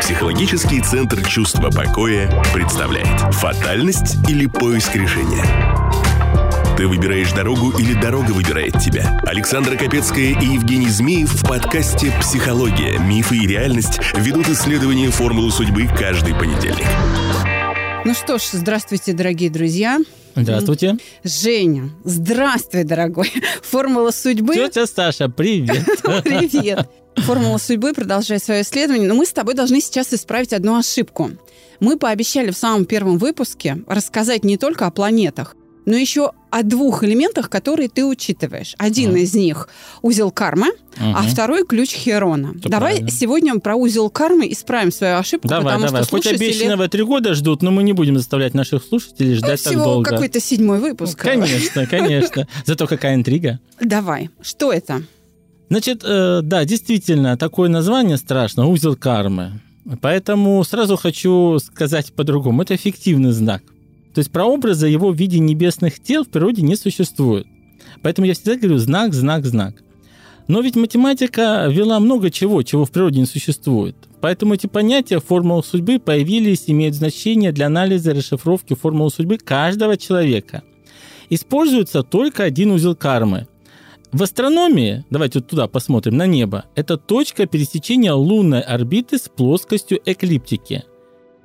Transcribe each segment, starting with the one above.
Психологический центр чувства покоя представляет «Фатальность или поиск решения?» Ты выбираешь дорогу или дорога выбирает тебя? Александра Капецкая и Евгений Змеев в подкасте «Психология. Мифы и реальность» ведут исследование формулы судьбы каждый понедельник. Ну что ж, здравствуйте, дорогие друзья. Здравствуйте. Женя, здравствуй, дорогой. Формула судьбы. Тетя Саша, привет. Привет. Формула судьбы продолжает свое исследование, но мы с тобой должны сейчас исправить одну ошибку. Мы пообещали в самом первом выпуске рассказать не только о планетах, но еще о двух элементах, которые ты учитываешь. Один mm. из них узел кармы, mm-hmm. а второй ключ Херона. Это давай правильно. сегодня про узел кармы исправим свою ошибку, Давай, потому давай. что Хоть слушатели... обещанного три года ждут, но мы не будем заставлять наших слушателей Ну, ждать так всего долго. какой-то седьмой выпуск. Конечно, конечно. Зато какая интрига. Давай. Что это? Значит, э, да, действительно, такое название страшно, узел кармы. Поэтому сразу хочу сказать по-другому. Это фиктивный знак. То есть прообраза его в виде небесных тел в природе не существует. Поэтому я всегда говорю знак, знак, знак. Но ведь математика ввела много чего, чего в природе не существует. Поэтому эти понятия формулы судьбы появились, имеют значение для анализа и расшифровки формулы судьбы каждого человека. Используется только один узел кармы. В астрономии, давайте вот туда посмотрим, на небо, это точка пересечения лунной орбиты с плоскостью эклиптики.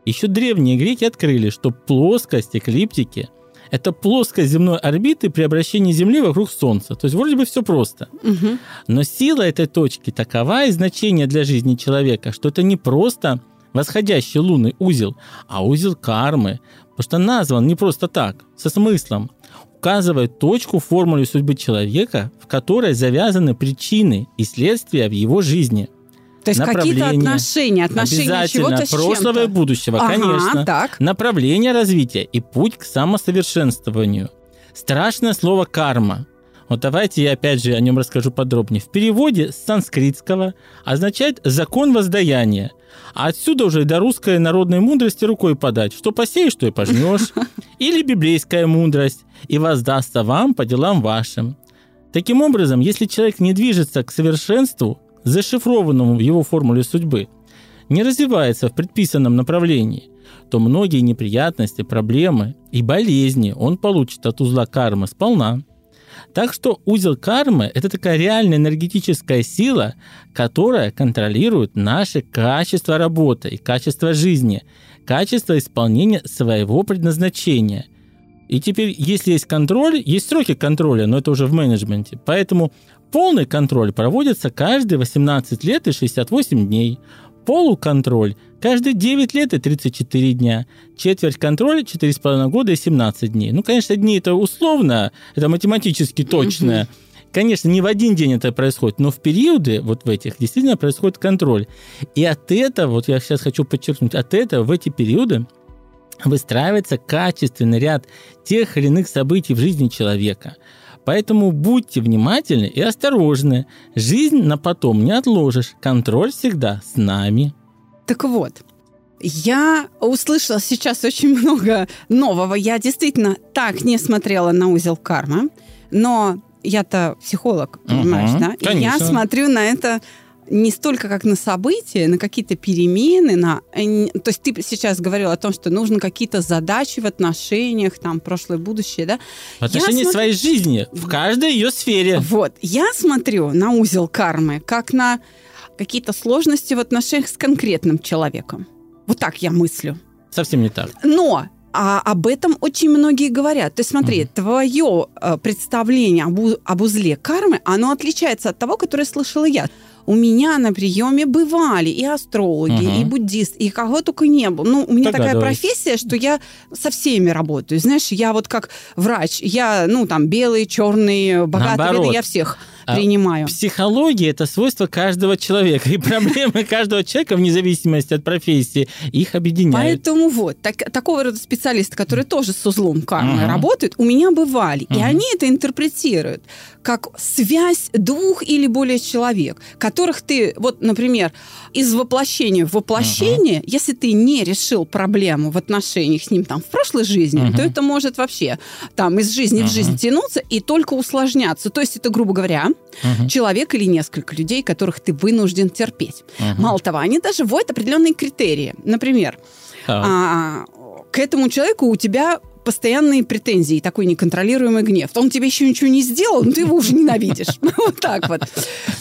Еще древние греки открыли, что плоскость эклиптики – это плоскость земной орбиты при обращении Земли вокруг Солнца. То есть вроде бы все просто. Мгм. Но сила этой точки такова и значение для жизни человека, что это не просто восходящий лунный узел, а узел кармы, потому что назван не просто так, со смыслом. Указывает точку в формуле судьбы человека, в которой завязаны причины и следствия в его жизни. То есть какие-то отношения, отношения чего-то с прошлого и чем-то. будущего, Ага, конечно. так. Направление развития и путь к самосовершенствованию. Страшное слово карма. Вот давайте я опять же о нем расскажу подробнее. В переводе с санскритского означает закон воздаяния. А отсюда уже до русской народной мудрости рукой подать. Что посеешь, то и пожнешь. Или библейская мудрость. И воздастся вам по делам вашим. Таким образом, если человек не движется к совершенству, зашифрованному в его формуле судьбы, не развивается в предписанном направлении, то многие неприятности, проблемы и болезни он получит от узла кармы сполна. Так что узел кармы – это такая реальная энергетическая сила, которая контролирует наше качество работы и качество жизни, качество исполнения своего предназначения. И теперь, если есть контроль, есть сроки контроля, но это уже в менеджменте. Поэтому полный контроль проводится каждые 18 лет и 68 дней. Полуконтроль каждые 9 лет и 34 дня. Четверть контроля 4,5 года и 17 дней. Ну, конечно, дни это условно, это математически точно. Конечно, не в один день это происходит, но в периоды вот в этих действительно происходит контроль. И от этого, вот я сейчас хочу подчеркнуть, от этого в эти периоды выстраивается качественный ряд тех или иных событий в жизни человека. Поэтому будьте внимательны и осторожны. Жизнь на потом не отложишь. Контроль всегда с нами. Так вот, я услышала сейчас очень много нового. Я действительно так не смотрела на узел кармы, но я-то психолог, понимаешь, Мгм, да? И я конечно. смотрю на это не столько как на события, на какие-то перемены, на... э, То есть ты сейчас говорил о том, что нужно какие-то задачи в отношениях, там, прошлое, будущее, да? В отношении смотрю- своей жизни, в каждой ее сфере. Вот, я смотрю на узел кармы как на какие-то сложности в отношениях с конкретным человеком. Вот так я мыслю. Совсем не так. Но а об этом очень многие говорят. То есть смотри, твое э, представление об, об узле кармы, оно отличается от того, которое слышала я. У меня на приеме бывали и астрологи, Мгм. и буддисты, и кого только не было. Ну, у меня такая Догадываюсь. профессия, что я со всеми работаю. Знаешь, я вот как врач, я, ну, там, белый, черный, богатый, Наоборот. я всех принимаю. Психология – это свойство каждого человека. И проблемы каждого человека, вне зависимости от профессии, их объединяют. Поэтому вот, так- такого рода специалисты, которые тоже с узлом кармы Мгм. работают, у меня бывали. И Мгм. они это интерпретируют как связь двух или более человек, которых ты, вот, например, из воплощения в воплощение, если ты не решил проблему в отношениях с ним там в прошлой жизни, Мгм. то это может вообще там из жизни в Мгм. жизнь тянуться и только усложняться. То есть это, грубо говоря, Мгм. человек или несколько людей, которых ты вынужден терпеть. Мгм. Мало того, они даже вводят определенные критерии. Например, Так. а, к этому человеку у тебя постоянные претензии, такой неконтролируемый гнев. Он тебе еще ничего не сделал, но ты его уже ненавидишь. Вот так вот.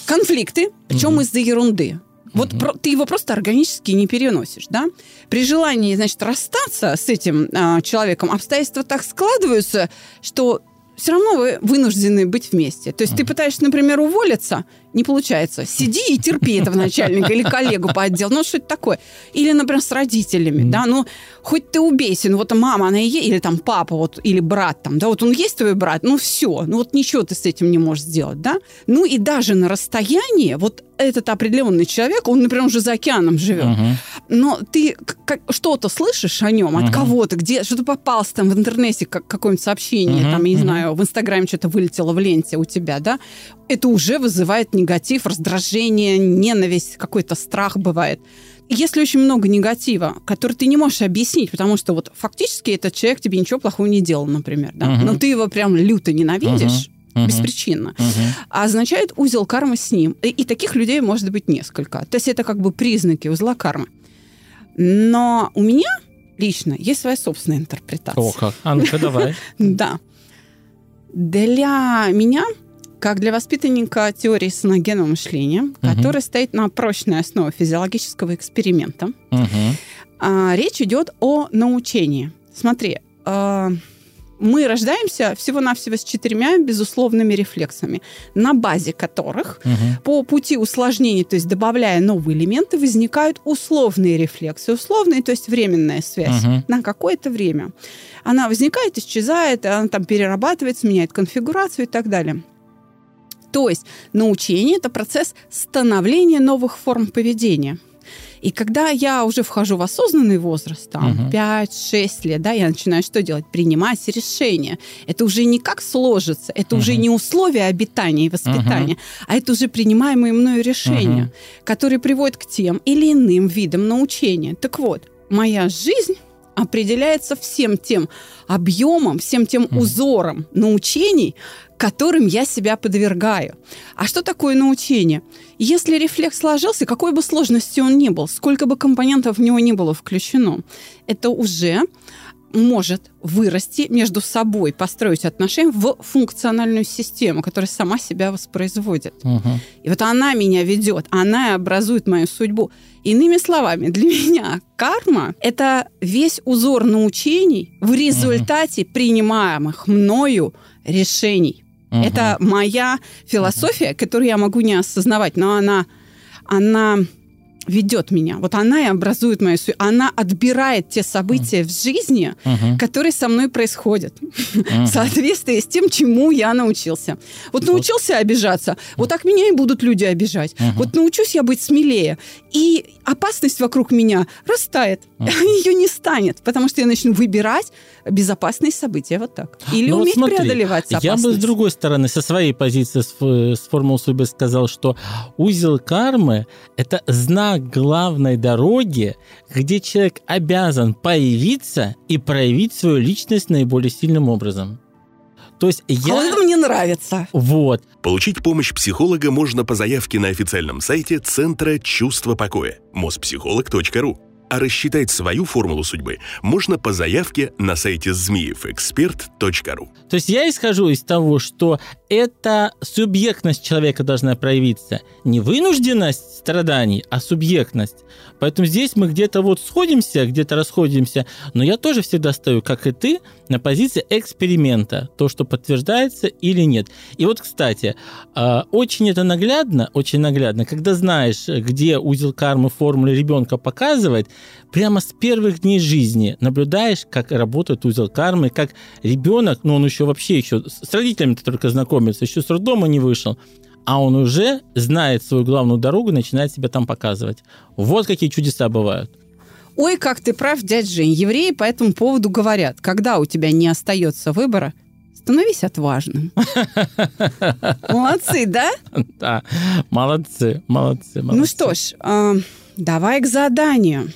Конфликты, причем из-за ерунды. Вот про- ты его просто органически не переносишь, да? При желании, значит, расстаться с этим а, человеком, обстоятельства так складываются, что все равно вы вынуждены быть вместе. То есть ты пытаешься, например, уволиться, не получается. Сиди и терпи этого начальника или коллегу по отделу. Ну, что это такое? Или, например, с родителями, да? Ну, хоть ты убейся, ну, вот мама, она и есть, или там папа, вот, или брат там, да, вот он есть твой брат, ну, все, ну, вот ничего ты с этим не можешь сделать, да? Ну, и даже на расстоянии, вот этот определенный человек, он, например, уже за океаном живет, Мгм. но ты как- что-то слышишь о нем, от Мгм. кого-то, где что-то попался там в интернете, как какое-нибудь сообщение, Мгм, там, я не мгм. знаю, в Инстаграме что-то вылетело в ленте у тебя, да, это уже вызывает негатив, раздражение, ненависть, какой-то страх бывает. Если очень много негатива, который ты не можешь объяснить, потому что вот фактически этот человек тебе ничего плохого не делал, например, да, Мгм. но ты его прям люто ненавидишь, Мгм. беспричинно, Мгм. а означает узел кармы с ним. И, и таких людей может быть несколько. То есть это как бы признаки узла кармы. Но у меня лично есть своя собственная интерпретация. О, как. А ну-ка, давай. Да. Для меня, как для воспитанника теории соногенного мышления, которая стоит на прочной основе физиологического эксперимента, а, речь идет о научении. Смотри, а, мы рождаемся всего-навсего с четырьмя безусловными рефлексами, на базе которых Мгм. по пути усложнений, то есть добавляя новые элементы, возникают условные рефлексы. Условные, то есть временная связь Мгм. на какое-то время. Она возникает, исчезает, она там перерабатывается, меняет конфигурацию и так далее. То есть научение – это процесс становления новых форм поведения. И когда я уже вхожу в осознанный возраст, там, Мгм. 5-6 лет, да, я начинаю что делать? Принимать решения. Это уже не как сложится, это уже Мгм. не условия обитания и воспитания, а это уже принимаемые мною решения, Мгм. которые приводят к тем или иным видам научения. Так вот, моя жизнь определяется всем тем объемом, всем тем Мгм. узором научений, которым я себя подвергаю. А что такое научение? Если рефлекс сложился, какой бы сложности он ни был, сколько бы компонентов в него не было включено, это уже может вырасти между собой, построить отношения в функциональную систему, которая сама себя воспроизводит. Мгм. И вот она меня ведет, она образует мою судьбу. Иными словами, для меня карма – это весь узор научений в результате принимаемых мною решений. Мгм. Это моя философия, которую я могу не осознавать, но она, она ведет меня. Вот она и образует мою судьбу. Она отбирает те события в жизни, Мгм. которые со мной происходят Мгм. в соответствии с тем, чему я научился. Вот научился обижаться, вот так меня и будут люди обижать. Мгм. Вот научусь я быть смелее, и опасность вокруг меня растает, ее не станет, потому что я начну выбирать безопасные события вот так. Или Ну вот уметь смотри, преодолевать Я опасность. бы с другой стороны, со своей позиции сф- сформулировал себе, сказал, что узел кармы – это знак главной дороги, где человек обязан появиться и проявить свою личность наиболее сильным образом. То есть А я... это мне нравится. Вот. Получить помощь психолога можно по заявке на официальном сайте Центра чувства покоя mospsycholog.ru. А рассчитать свою формулу судьбы можно по заявке на сайте змеевэксперт.ру. То есть я исхожу из того, что эта субъектность человека должна проявиться. Не вынужденность страданий, а субъектность. Поэтому здесь мы где-то вот сходимся, где-то расходимся, но я тоже всегда стою, как и ты, на позиции эксперимента, то, что подтверждается или нет. И вот, кстати, а, очень это наглядно, очень наглядно, когда знаешь, где узел кармы формулы ребенка показывает, прямо с первых дней жизни наблюдаешь, как работает узел кармы, как ребенок, ну он еще вообще еще с родителями-то только знакомится, еще с роддома не вышел, а он уже знает свою главную дорогу и начинает себя там показывать. Вот какие чудеса бывают. Ой, как ты прав, дядь Жень. Евреи по этому поводу говорят, когда у тебя не остается выбора, становись отважным. Молодцы, да? Да, молодцы, молодцы, молодцы. Ну что ж, э, давай к заданию.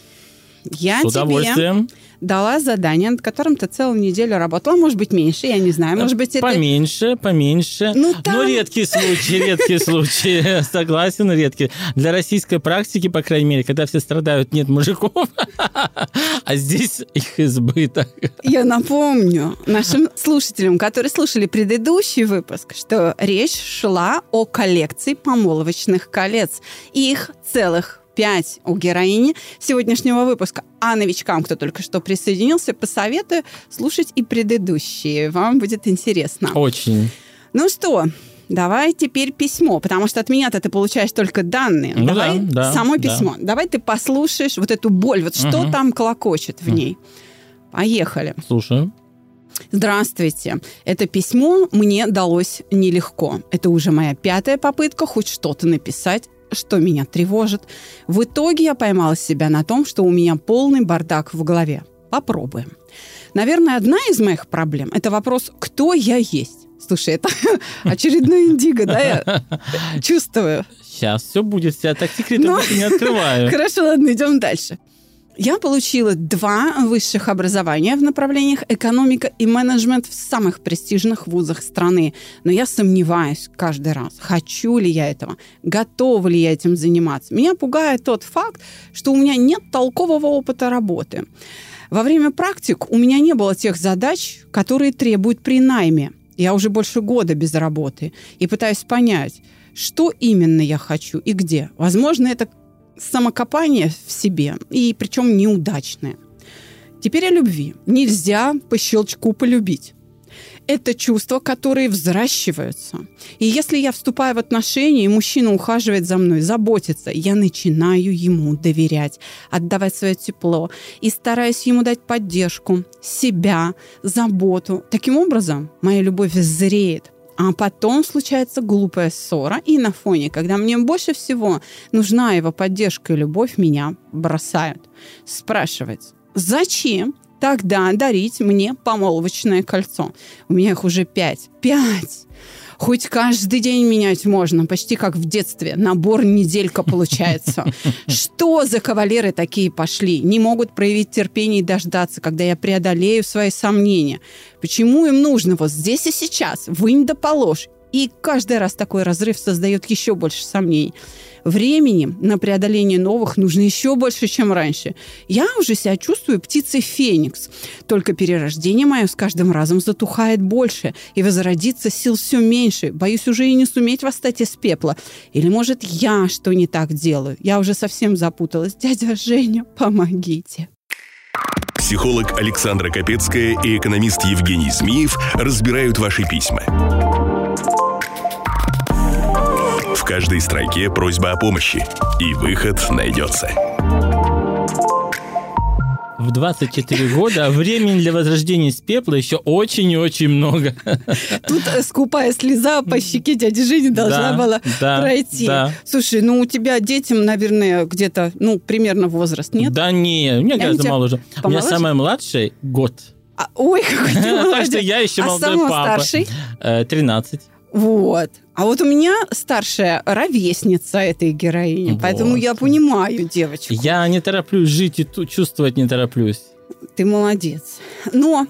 Я С тебе. Дала задание, над которым ты целую неделю работала, может быть, меньше, я не знаю, может быть, это... Поменьше, поменьше. Ну, Но там- редкие случаи, редкие случаи. Согласен, редкие. Для российской практики, по крайней мере, когда все страдают, нет мужиков, а здесь их избыток. Я напомню нашим слушателям, которые слушали предыдущий выпуск, что речь шла о коллекции помолвочных колец. Их целых пять у героини сегодняшнего выпуска. А новичкам, кто только что присоединился, посоветую слушать и предыдущие. Вам будет интересно. Очень. Ну что, давай теперь письмо, потому что от меня-то ты получаешь только данные. Ну давай да, да, само да. письмо. Давай ты послушаешь вот эту боль, вот что Мгм. там колокочет в ней. Поехали. Слушаю. Здравствуйте. Это письмо мне далось нелегко. Это уже моя пятая попытка хоть что-то написать что меня тревожит. В итоге я поймала себя на том, что у меня полный бардак в голове. Попробуем. Наверное, одна из моих проблем – это вопрос, кто я есть. Слушай, это очередной индиго, да, я чувствую. Сейчас все будет. Я так секретно Ну. не открываю. Хорошо, ладно, идем дальше. Я получила два высших образования в направлениях экономика и менеджмент в самых престижных вузах страны. Но я сомневаюсь каждый раз, хочу ли я этого, готова ли я этим заниматься. Меня пугает тот факт, что у меня нет толкового опыта работы. Во время практик у меня не было тех задач, которые требуют при найме. Я уже больше года без работы и пытаюсь понять, что именно я хочу и где. Возможно, это самокопание в себе, и причем неудачное. Теперь о любви. Нельзя по щелчку полюбить. Это чувства, которые взращиваются. И если я вступаю в отношения, и мужчина ухаживает за мной, заботится, я начинаю ему доверять, отдавать свое тепло и стараюсь ему дать поддержку, себя, заботу. Таким образом, моя любовь зреет. А потом случается глупая ссора, и на фоне, когда мне больше всего нужна его поддержка и любовь, меня бросают. Спрашивается, зачем тогда дарить мне помолвочное кольцо? У меня их уже пять. Пять! Хоть каждый день менять можно, почти как в детстве. Набор неделька получается. Что за кавалеры такие пошли? Не могут проявить терпение и дождаться, когда я преодолею свои сомнения. Почему им нужно вот здесь и сейчас? Вынь да положь. И каждый раз такой разрыв создает еще больше сомнений. Времени на преодоление новых нужно еще больше, чем раньше. Я уже себя чувствую птицей Феникс. Только перерождение мое с каждым разом затухает больше, и возродиться сил все меньше. Боюсь уже и не суметь восстать из пепла. Или, может, я что не так делаю? Я уже совсем запуталась. Дядя Женя, помогите. Психолог Александра Капецкая и экономист Евгений Змеев разбирают ваши письма. В каждой строке просьба о помощи, и выход найдется. В 24 года времени для возрождения из пепла еще очень и очень много. Тут э, скупая слеза по щеке дяди Жени должна Да, была да, пройти. да. Слушай, ну у тебя детям, наверное, где-то, ну, примерно возраст, нет? Да не, у меня у гораздо моложе. У меня самая младшая год. А, ой, какой ты Так молодец. что я еще а молодой папа. старший? Э, 13. Вот. А вот у меня старшая ровесница этой героини, Вот. поэтому я понимаю девочку. Я не тороплюсь жить и ту- чувствовать не тороплюсь. Ты молодец. Но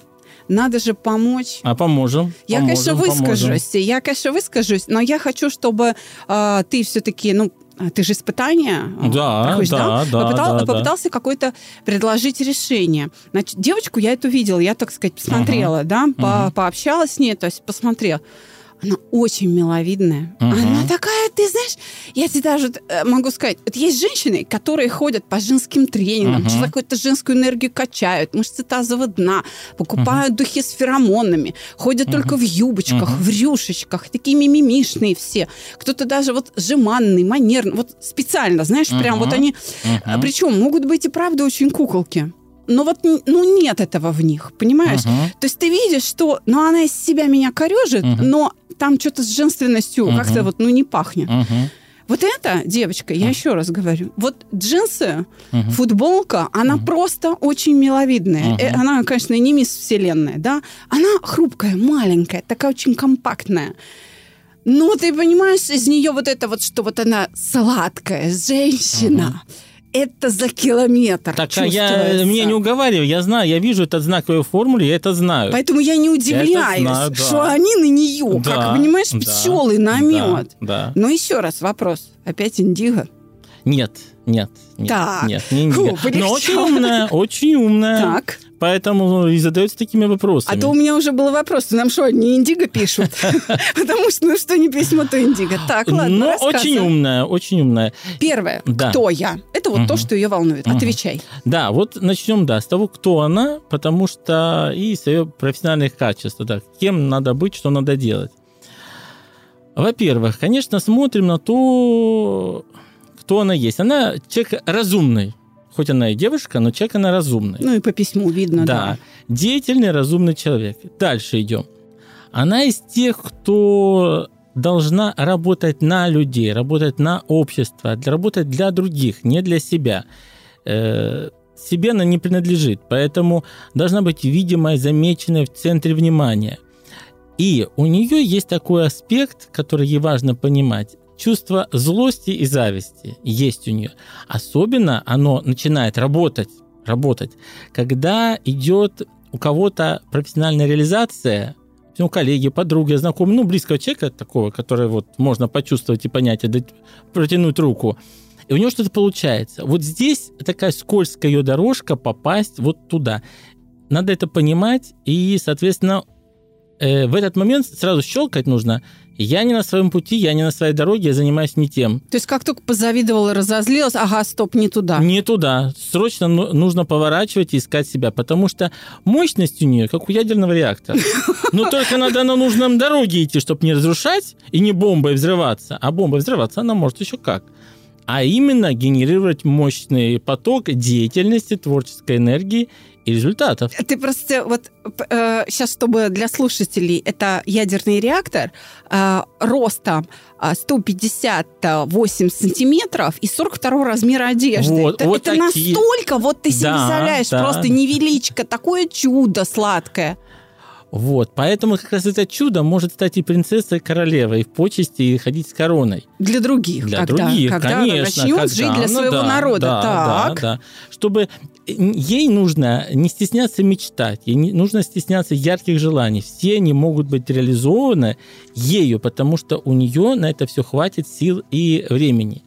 надо же помочь. А поможем. Я, поможем, конечно, поможем. выскажусь. Я, конечно, выскажусь, но я хочу, чтобы а, ты все-таки, ну, а, ты же испытания а, Да, проходишь, да, да, Попытал- да, да. попытался какое-то предложить решение. Значит, девочку я эту видела, я, так сказать, посмотрела, да, по- Мгм. пообщалась с ней, то есть посмотрела. Она очень миловидная. Мгм. Она такая, ты знаешь, я тебе даже э, могу сказать, вот есть женщины, которые ходят по женским тренингам, Мгм. что какую-то женскую энергию качают, мышцы тазового дна, покупают духи с феромонами, ходят только в юбочках, Мгм. в рюшечках, такие мимимишные все. Кто-то даже вот жеманный, манерный, вот специально, знаешь, прям вот они... Мгм. Причем могут быть и правда очень куколки. Но вот ну, нет этого в них, понимаешь? Мгм. То есть ты видишь, что ну, она из себя меня корежит, Мгм. но там что-то с женственностью Мгм. как-то вот ну не пахнет. Мгм. Вот эта девочка, я Мгм. еще раз говорю, вот джинсы, Мгм. футболка, она Мгм. просто очень миловидная. Э, Она, конечно, не мисс Вселенная, да? Она хрупкая, маленькая, такая очень компактная. Но ты понимаешь, из нее вот это вот, что вот она сладкая женщина. Это за километр? Так а я, мне не уговариваю, я знаю, я вижу этот знак в твоей формуле, я это знаю. Поэтому я не удивляюсь, знаю, да. что они на нее, да, как, понимаешь, да, пчелы на мед. Да, да. Но еще раз вопрос. Опять индиго? Нет, нет, нет, так. нет, не. Фу, Но очень умная, очень умная. Так. Поэтому и задается такими вопросами. А то у меня уже был вопрос, нам что, не индиго пишут? Потому что, ну что не письмо, то индиго. Так, ладно, Ну, очень умная, очень умная. Первое, кто я? Это вот то, что ее волнует. Отвечай. Да, вот начнем, да, с того, кто она, потому что и с ее профессиональных качеств, да, кем надо быть, что надо делать. Во-первых, конечно, смотрим на то, кто она есть. Она человек разумный, хоть она и девушка, но человек она разумный. Ну и по письму видно, да. Да, деятельный, разумный человек. Дальше идем. Она из тех, кто должна работать на людей, работать на общество, работать для других, не для себя. Э, себе она не принадлежит, поэтому должна быть видимая, замеченная в центре внимания. И у нее есть такой аспект, который ей важно понимать чувство злости и зависти есть у нее. Особенно оно начинает работать, работать, когда идет у кого-то профессиональная реализация, у коллеги, подруги, знакомого, ну, близкого человека такого, который вот можно почувствовать и понять, и протянуть руку, и у него что-то получается. Вот здесь такая скользкая ее дорожка попасть вот туда. Надо это понимать, и, соответственно, э, в этот момент сразу щелкать нужно – я не на своем пути, я не на своей дороге, я занимаюсь не тем. То есть как только позавидовала, разозлилась, ага, стоп, не туда. Не туда. Срочно ну, нужно поворачивать и искать себя, потому что мощность у нее, как у ядерного реактора. Но только надо на нужном дороге идти, чтобы не разрушать и не бомбой взрываться. А бомбой взрываться она может еще как а именно генерировать мощный поток деятельности, творческой энергии и результатов. Ты просто вот э, сейчас, чтобы для слушателей, это ядерный реактор э, роста 158 сантиметров и 42 размера одежды. Вот, это вот это настолько, вот ты себе да, представляешь, да. просто невеличко, такое чудо сладкое. Вот, поэтому как раз это чудо может стать и принцессой, и королевой, и в почести, и ходить с короной. Для других. Для когда, других, когда конечно. Начнет когда, жить для ну, своего да, народа. Да, так. да, да. Чтобы ей нужно не стесняться мечтать, ей не нужно стесняться ярких желаний. Все они могут быть реализованы ею, потому что у нее на это все хватит сил и времени.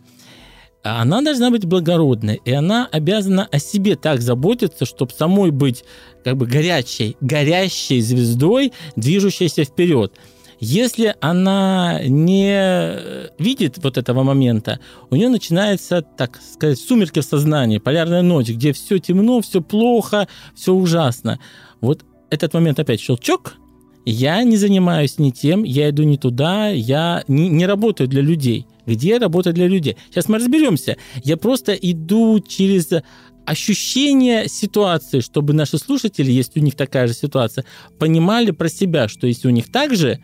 Она должна быть благородной, и она обязана о себе так заботиться, чтобы самой быть как бы горячей, горящей звездой, движущейся вперед. Если она не видит вот этого момента, у нее начинается, так сказать, сумерки в сознании, полярная ночь, где все темно, все плохо, все ужасно. Вот этот момент опять щелчок, я не занимаюсь не тем, я иду не туда, я не, не работаю для людей – где работа для людей. Сейчас мы разберемся. Я просто иду через ощущение ситуации, чтобы наши слушатели, если у них такая же ситуация, понимали про себя, что если у них так же,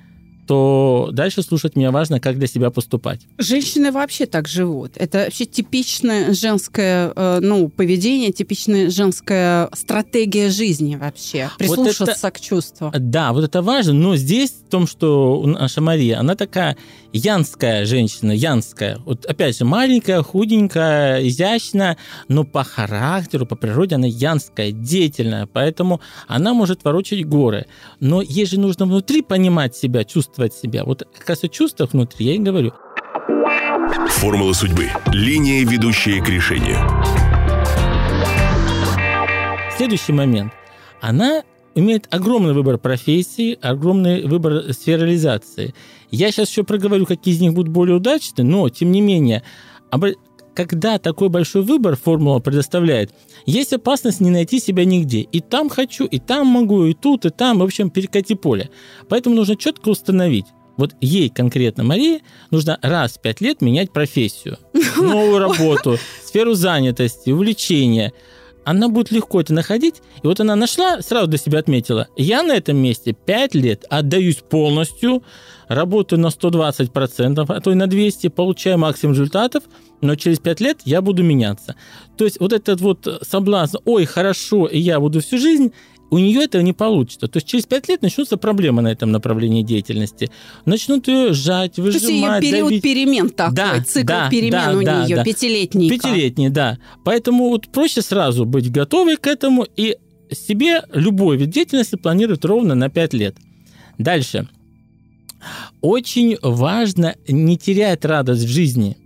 то дальше слушать меня важно, как для себя поступать. Женщины вообще так живут. Это вообще типичное женское э, ну, поведение, типичная женская стратегия жизни вообще. Прислушаться вот это, к чувству. Да, вот это важно. Но здесь в том, что наша Мария, она такая янская женщина, янская. Вот опять же, маленькая, худенькая, изящная, но по характеру, по природе она янская, деятельная. Поэтому она может ворочать горы. Но ей же нужно внутри понимать себя, чувствовать себя. Вот как раз о чувствах внутри я и говорю. Формула судьбы. Линия, ведущая к решению. Следующий момент. Она имеет огромный выбор профессий, огромный выбор сфер реализации. Я сейчас еще проговорю, какие из них будут более удачны, но, тем не менее, когда такой большой выбор формула предоставляет, есть опасность не найти себя нигде. И там хочу, и там могу, и тут, и там, в общем, перекати поле. Поэтому нужно четко установить, вот ей конкретно, Марии, нужно раз в пять лет менять профессию, новую работу, сферу занятости, увлечения. Она будет легко это находить. И вот она нашла, сразу для себя отметила, я на этом месте пять лет отдаюсь полностью, работаю на 120%, а то и на 200, получаю максимум результатов – но через пять лет я буду меняться. То есть вот этот вот соблазн, ой, хорошо, и я буду всю жизнь, у нее этого не получится. То есть через 5 лет начнутся проблемы на этом направлении деятельности. Начнут ее сжать, выжимать, То есть ее период давить. перемен такой, Да, цикл да, перемен да, у да, нее, да. пятилетний. Пятилетний, да. Поэтому вот проще сразу быть готовой к этому и себе любой вид деятельности планировать ровно на 5 лет. Дальше. Очень важно не терять радость в жизни.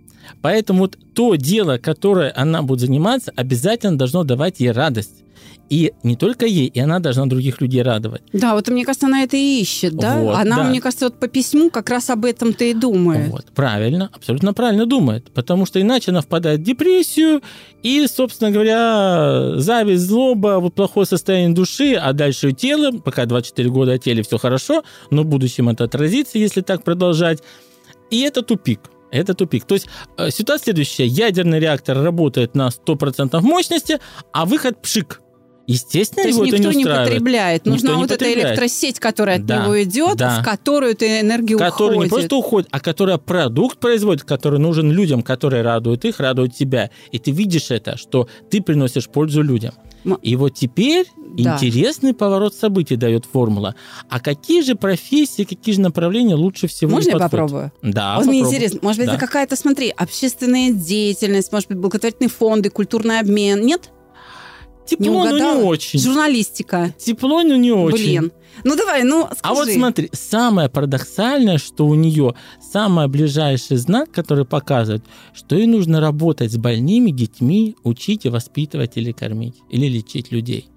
Поэтому вот то дело, которое она будет заниматься, обязательно должно давать ей радость. И не только ей, и она должна других людей радовать. Да, вот мне кажется, она это и ищет, да? Вот, она, да. мне кажется, вот по письму как раз об этом-то и думает. Вот, правильно, абсолютно правильно думает. Потому что иначе она впадает в депрессию, и, собственно говоря, зависть, злоба, вот плохое состояние души, а дальше и тело, пока 24 года о теле все хорошо, но в будущем это отразится, если так продолжать. И это тупик. Это тупик. То есть э, ситуация следующая. Ядерный реактор работает на 100% мощности, а выход пшик. Естественно, То есть никто не не потребляет. Нужна не вот эта электросеть, которая от Да, него идет, да. в которую эта энергия который не уходит. просто уходит, а которая продукт производит, который нужен людям, которые радуют их, радуют тебя. И ты видишь это, что ты приносишь пользу людям. И вот теперь Да. интересный поворот событий дает формула. А какие же профессии, какие же направления лучше всего Можно я подходят? попробую? Да, вот мне попробуй. интересно, может быть, Да. это какая-то, смотри, общественная деятельность, может быть, благотворительные фонды, культурный обмен. Нет? Тепло, не но не очень. Журналистика. Тепло, но не очень. Блин. Ну давай, ну скажи. А вот смотри, самое парадоксальное, что у нее самый ближайший знак, который показывает, что ей нужно работать с больными детьми, учить и воспитывать или кормить, или лечить людей.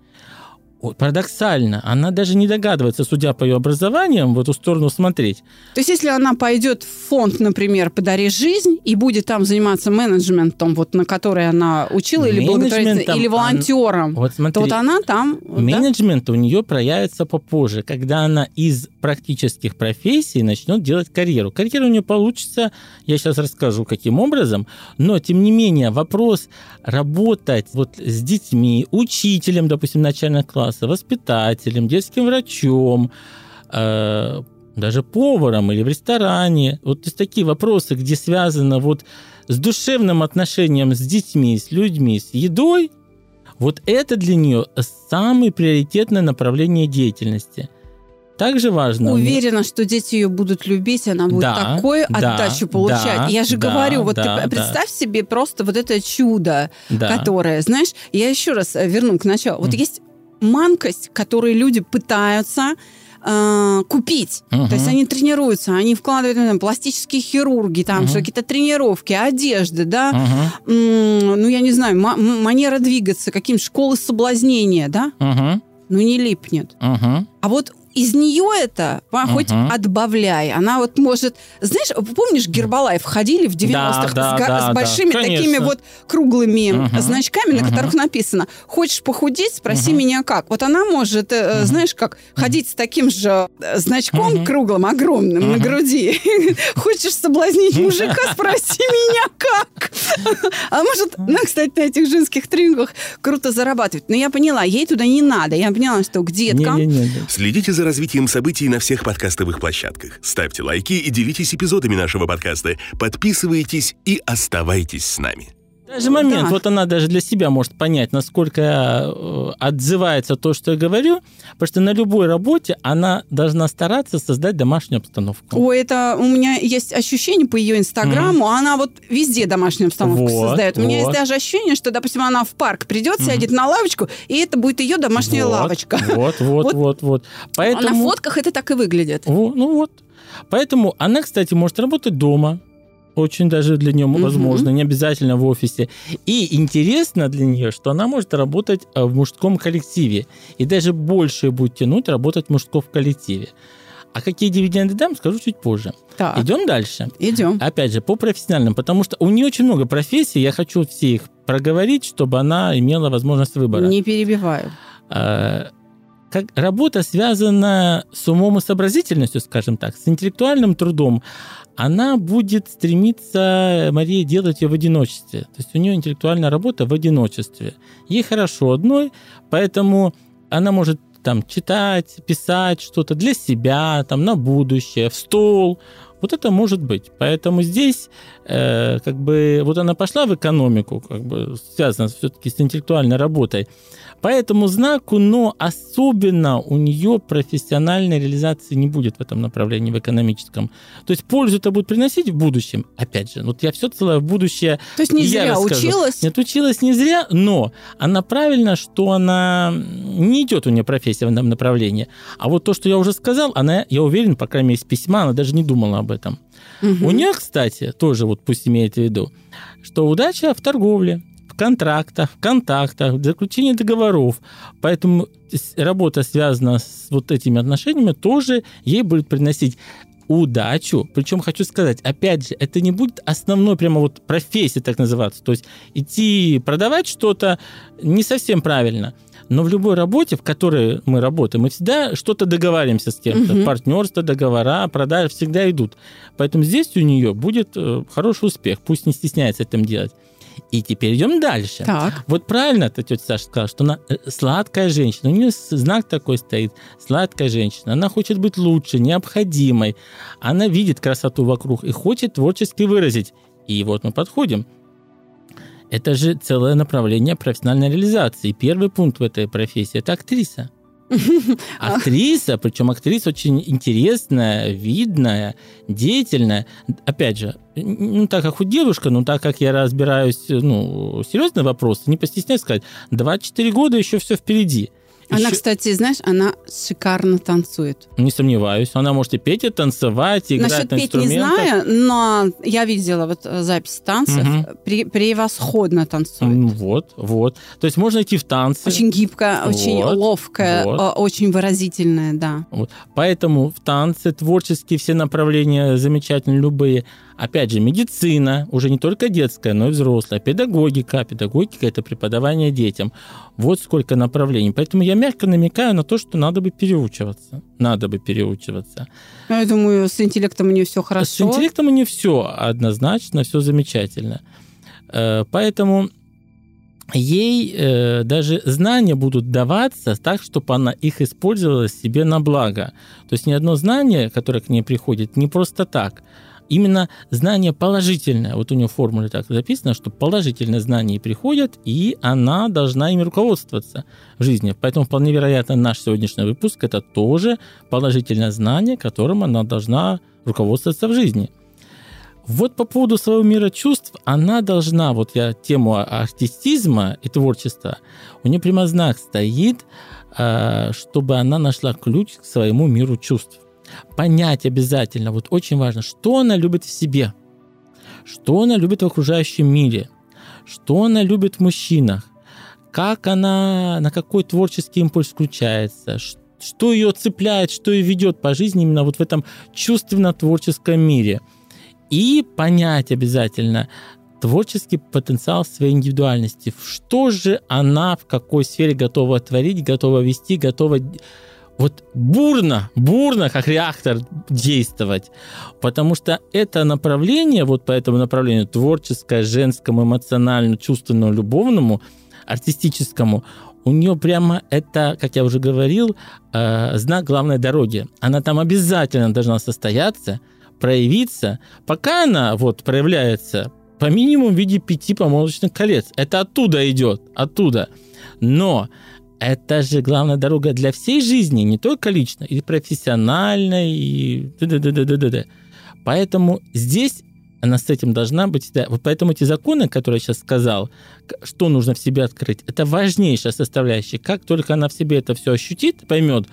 Парадоксально, она даже не догадывается, судя по ее образованиям, в эту сторону смотреть. То есть если она пойдет в фонд, например, «Подари жизнь» и будет там заниматься менеджментом, вот на который она учила, или благотворительностью, или она- волонтером, Вот смотри, то вот она там... да? менеджмент у нее проявится попозже, когда она из практических профессий начнет делать карьеру. Карьера у нее получится, я сейчас расскажу, каким образом, но, тем не менее, вопрос работать вот с детьми, учителем, допустим, начального класса, воспитателем, детским врачом, э, даже поваром или в ресторане. Вот то есть такие вопросы, где связано вот с душевным отношением с детьми, с людьми, с едой, вот это для нее самое приоритетное направление деятельности. Также важно... Уверена, что дети ее будут любить, она будет Да, такую да, отдачу получать. да, я же да, говорю, вот да, ты да. представь себе просто вот это чудо, да. которое, знаешь, я еще раз э, верну к началу. Вот Мгм. есть манкость, которую люди пытаются э, купить. Мгм. То есть они тренируются, они вкладывают там, пластические хирурги, там Мгм. что какие-то тренировки, одежды, да, Мгм, М, ну я не знаю, м- манера двигаться, каким школы соблазнения, да, мгм, ну не липнет. мгм. А вот из нее это, а, хоть Мгм. отбавляй. Она вот может... Знаешь, помнишь, Гербалайф ходили в 90-х да, с, да, с да, большими конечно. такими вот круглыми Мгм. значками, на Мгм. которых написано «Хочешь похудеть? Спроси Мгм. меня как». Вот она может, Мгм. знаешь, как ходить с таким же э, значком Мгм. круглым, огромным на Мгм. груди. Хочешь соблазнить мужика? Спроси меня как. А может, ну, кстати, на этих женских тренингах круто зарабатывать. Но я поняла, ей туда не надо. Я поняла, что к деткам. Следите за развитием событий на всех подкастовых площадках. Ставьте лайки и делитесь эпизодами нашего подкаста. Подписывайтесь и оставайтесь с нами. Даже момент, Да. вот она даже для себя может понять, насколько э, отзывается то, что я говорю, потому что на любой работе она должна стараться создать домашнюю обстановку. Ой, это у меня есть ощущение по ее инстаграму, она вот везде домашнюю обстановку Вот, создает. У меня есть вот. даже ощущение, что, допустим, она в парк придет, сядет на лавочку, и это будет ее домашняя Вот, лавочка. Вот, вот, Вот. вот, вот. А на Поэтому... фотках это так и выглядит. Во, ну вот. Поэтому она, кстати, может работать дома. Очень даже для нее возможно, не обязательно в офисе. И интересно для нее, что она может работать э, в мужском коллективе. И даже больше будет тянуть работать в мужском коллективе. А какие дивиденды дам, скажу чуть позже. Так, Идем дальше. идем. Опять же, по профессиональным, потому что у нее очень много профессий, я хочу все их проговорить, чтобы она имела возможность выбора. Не перебиваю. Э, как работа, связанная с умом и сообразительностью, скажем так, с интеллектуальным трудом, она будет стремиться, Мария, делать ее в одиночестве. То есть у нее интеллектуальная работа в одиночестве. Ей хорошо одной, поэтому она может там читать, писать что-то для себя, там на будущее, в стол. Вот это может быть. Поэтому здесь э, как бы, вот она пошла в экономику, как бы связана все-таки с интеллектуальной работой, по этому знаку, но особенно у нее профессиональной реализации не будет в этом направлении, в экономическом. То есть пользу это будет приносить в будущем. Опять же, вот я все целое в будущее То есть не зря расскажу. училась? Нет, училась не зря, но она правильно, что она не идет у нее профессия в этом направлении. А вот то, что я уже сказал, она, я уверен, по крайней мере, из письма, она даже не думала об этом. Угу. У нее, кстати, тоже вот пусть имеет в виду, что удача в торговле, контрактах, контактах, заключении договоров. Поэтому работа, связанная с вот этими отношениями, тоже ей будет приносить удачу. Причем хочу сказать, опять же, это не будет основной прямо вот профессия так называться. То есть идти продавать что-то не совсем правильно. Но в любой работе, в которой мы работаем, мы всегда что-то договариваемся с кем-то. Угу. Партнерство, договора, продажи всегда идут. Поэтому здесь у нее будет э, хороший успех. Пусть не стесняется этим делать. И теперь идем дальше. Так. Вот правильно это тетя Саша сказала, что она э, сладкая женщина. У нее знак такой стоит. Сладкая женщина. Она хочет быть лучше, необходимой. Она видит красоту вокруг и хочет творчески выразить. И вот мы подходим. Это же целое направление профессиональной реализации. Первый пункт в этой профессии – это актриса. Актриса, причем актриса очень интересная, видная, деятельная. Опять же, ну, так как у девушка, ну, так как я разбираюсь, ну, серьезный вопрос, не постесняюсь сказать, 24 года еще все впереди. Она, Еще... кстати, знаешь, она шикарно танцует. Не сомневаюсь. Она может и петь, и танцевать, и играть Насчет на петь не знаю, но я видела вот э, запись танцев. Угу. При, превосходно танцует. Вот, вот. То есть можно идти в танцы. Очень гибкая, вот, очень ловкая, вот. очень выразительная, да. Вот. Поэтому в танце творческие все направления замечательные, любые. Опять же, медицина, уже не только детская, но и взрослая, педагогика. Педагогика – это преподавание детям. Вот сколько направлений. Поэтому я мягко намекаю на то, что надо бы переучиваться. Надо бы переучиваться. Ну, я думаю, с интеллектом у нее все хорошо. С интеллектом у нее все однозначно, все замечательно. Э, поэтому ей э, даже знания будут даваться так, чтобы она их использовала себе на благо. То есть ни одно знание, которое к ней приходит, не просто так – именно знание положительное. Вот у нее в формуле так записано, что положительные знания приходят, и она должна ими руководствоваться в жизни. Поэтому вполне вероятно наш сегодняшний выпуск – это тоже положительное знание, которым она должна руководствоваться в жизни. Вот по поводу своего мира чувств, она должна, вот я тему артистизма и творчества, у нее прямо знак стоит, а, чтобы она нашла ключ к своему миру чувств понять обязательно, вот очень важно, что она любит в себе, что она любит в окружающем мире, что она любит в мужчинах, как она, на какой творческий импульс включается, что ее цепляет, что ее ведет по жизни именно вот в этом чувственно-творческом мире. И понять обязательно творческий потенциал своей индивидуальности. Что же она в какой сфере готова творить, готова вести, готова вот бурно, бурно, как реактор действовать. Потому что это направление, вот по этому направлению, творческое, женскому, эмоциональному, чувственному, любовному, артистическому, у нее прямо это, как я уже говорил, э, знак главной дороги. Она там обязательно должна состояться, проявиться. Пока она вот проявляется по минимуму в виде пяти помолочных колец. Это оттуда идет, оттуда. Но это же главная дорога для всей жизни, не только лично, и профессионально, и да-да-да-да-да. Поэтому здесь она с этим должна быть. Да. Вот поэтому эти законы, которые я сейчас сказал, что нужно в себе открыть, это важнейшая составляющая. Как только она в себе это все ощутит, поймет,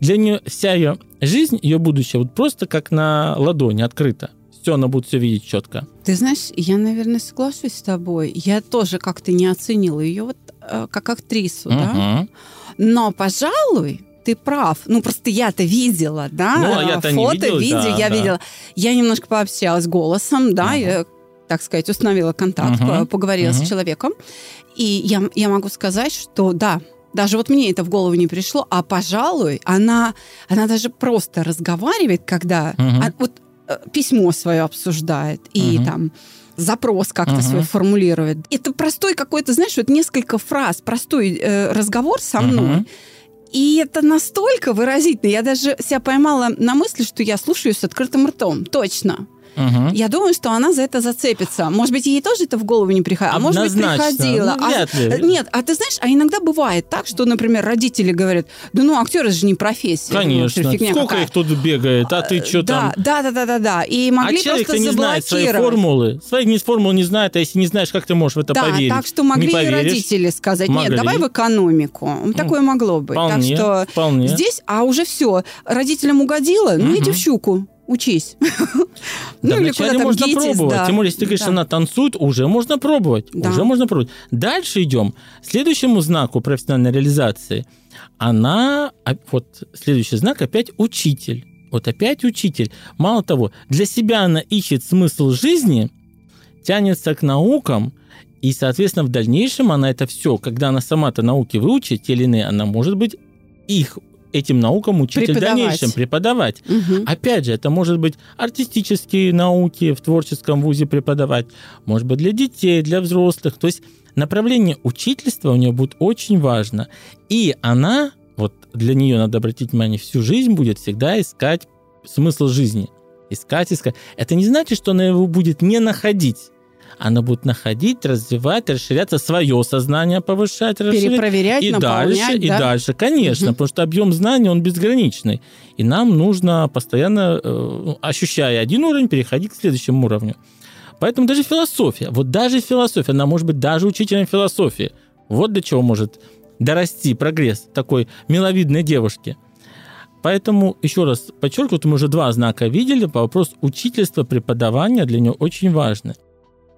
для нее вся ее жизнь, ее будущее вот просто как на ладони открыта. Все, она будет все видеть четко. Ты знаешь, я, наверное, соглашусь с тобой. Я тоже как-то не оценила ее вот как актрису, угу. да. Но, пожалуй, ты прав. Ну, просто я-то видела, да, ну, а я фото, видел, видео, да, я да. видела. Я немножко пообщалась голосом, да, угу. я, так сказать, установила контакт, угу. поговорила угу. с человеком. И я, я могу сказать, что да, даже вот мне это в голову не пришло, а, пожалуй, она, она даже просто разговаривает, когда угу. а, вот э, письмо свое обсуждает, и угу. там запрос как-то uh-huh. свой формулирует. Это простой какой-то, знаешь, вот несколько фраз, простой э, разговор со мной. Uh-huh. И это настолько выразительно. Я даже себя поймала на мысли, что я слушаю с открытым ртом. Точно. Мгм. я думаю, что она за это зацепится. Может быть, ей тоже это в голову не приходило, а может быть, приходило. Ну, А- э, Нет, а ты знаешь, а иногда бывает так, что, например, родители говорят, да ну, актер это же не профессия. Ну, Конечно. фигня Сколько какая». их тут бегает, а ты что да, там? да, да, да, да, да. И могли а человек просто не знает свои формулы. Свои не формул не знает, а если не знаешь, как ты можешь в это Да, поверить? так что могли и родители сказать, нет, Могли. давай в экономику. Такое могло быть. Вполне, так что вполне. здесь, а уже все, родителям угодило, ну иди в щуку, учись. Да, ну или куда можно ГИТИС, пробовать. да. Тем более, если ты говоришь, Да. она танцует, уже можно пробовать. Да. Уже можно пробовать. Дальше идем. Следующему знаку профессиональной реализации. Она, а, вот следующий знак опять учитель. Вот опять учитель. Мало того, для себя она ищет смысл жизни, тянется к наукам, и, соответственно, в дальнейшем она это все, когда она сама-то науки выучит, те или иные, она может быть их этим наукам учитель в дальнейшем преподавать. Мгм. Опять же, это может быть артистические науки в творческом вузе преподавать, может быть для детей, для взрослых. То есть направление учительства у нее будет очень важно. И она, вот для нее надо обратить внимание, всю жизнь будет всегда искать смысл жизни. Искать, искать. Это не значит, что она его будет не находить. Она будет находить, развивать, расширяться, свое сознание повышать, расширять. Перепроверять, И дальше, и да? дальше, конечно, Мгм. потому что объем знаний, он безграничный. И нам нужно постоянно, э, ощущая один уровень, переходить к следующему уровню. Поэтому даже философия, вот даже философия, она может быть даже учителем философии. Вот до чего может дорасти прогресс такой миловидной девушки. Поэтому, еще раз подчеркиваю, мы уже два знака видели, вопрос учительства, преподавания для нее очень важны.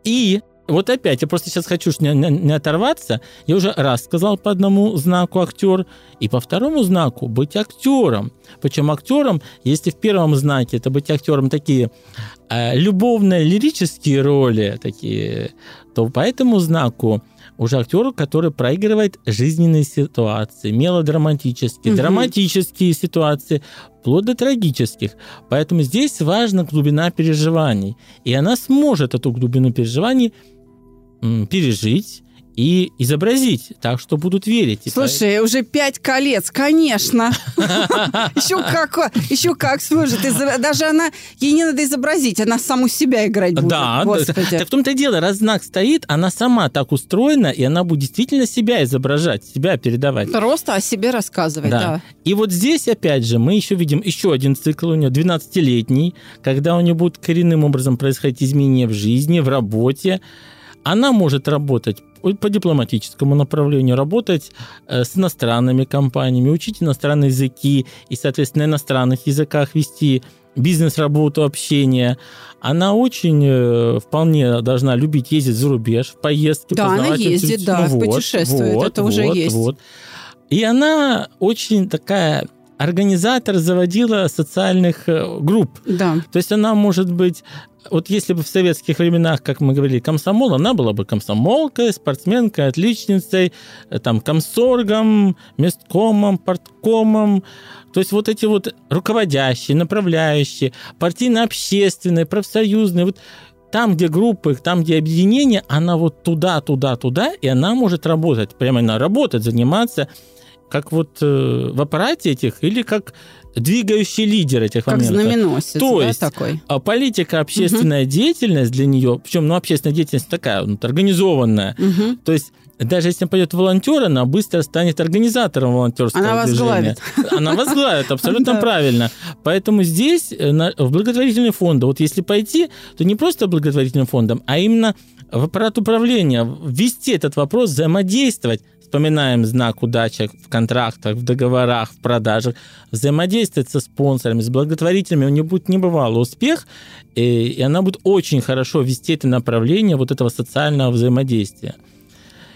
И вот опять, я просто сейчас хочу не, не- не оторваться. Я уже раз сказал по одному знаку актер, и по второму знаку быть актером. Причем актером, если в первом знаке это быть актером такие э, любовно-лирические роли, такие, то по этому знаку уже актер, который проигрывает жизненные ситуации, мелодраматические, Мгм. драматические ситуации, вплоть до трагических. Поэтому здесь важна глубина переживаний. И она сможет эту глубину переживаний пережить и изобразить так, что будут верить. Слушай, уже пять колец, конечно. Еще как, еще как сможет. Даже она, ей не надо изобразить, она саму себя играть будет. Да, так в том-то и дело, раз знак стоит, она сама так устроена, и она будет действительно себя изображать, себя передавать. Просто о себе рассказывать, да. И вот здесь, опять же, мы еще видим еще один цикл у нее, 12-летний, когда у нее будут коренным образом происходить изменения в жизни, в работе. Она может работать по дипломатическому направлению, работать э, с иностранными компаниями, учить иностранные языки и, соответственно, на иностранных языках вести бизнес-работу, общение. Она очень э, вполне должна любить ездить за рубеж, в поездки. Да, она ездит, интеллект- да, Ну путешествует, это уже есть. Вот. И она очень такая организатор заводила социальных э, групп. Да. То есть она может быть, вот если бы в советских временах, как мы говорили, комсомол, она была бы комсомолкой, спортсменкой, отличницей, э, там, комсоргом, месткомом, порткомом. То есть вот эти вот руководящие, направляющие, партийно-общественные, профсоюзные, вот там, где группы, там, где объединения, она вот туда, туда, туда, и она может работать, прямо она работать, заниматься, как вот э, в аппарате этих, или как двигающий лидер этих Как моментов. знаменосец, То да, есть такой. А политика, общественная деятельность для нее, причем, ну, общественная деятельность такая, вот, организованная. Мгм. То есть даже если пойдет волонтер, она быстро станет организатором волонтерского Она движения. Она возглавит, абсолютно правильно. Поэтому здесь э, в благотворительные фонды, вот если пойти, то не просто благотворительным фондом, а именно в аппарат управления, ввести этот вопрос, взаимодействовать. Вспоминаем знак удачи в контрактах, в договорах, в продажах. Взаимодействовать со спонсорами, с благотворителями. У нее будет небывалый успех, и, и она будет очень хорошо вести это направление вот этого социального взаимодействия.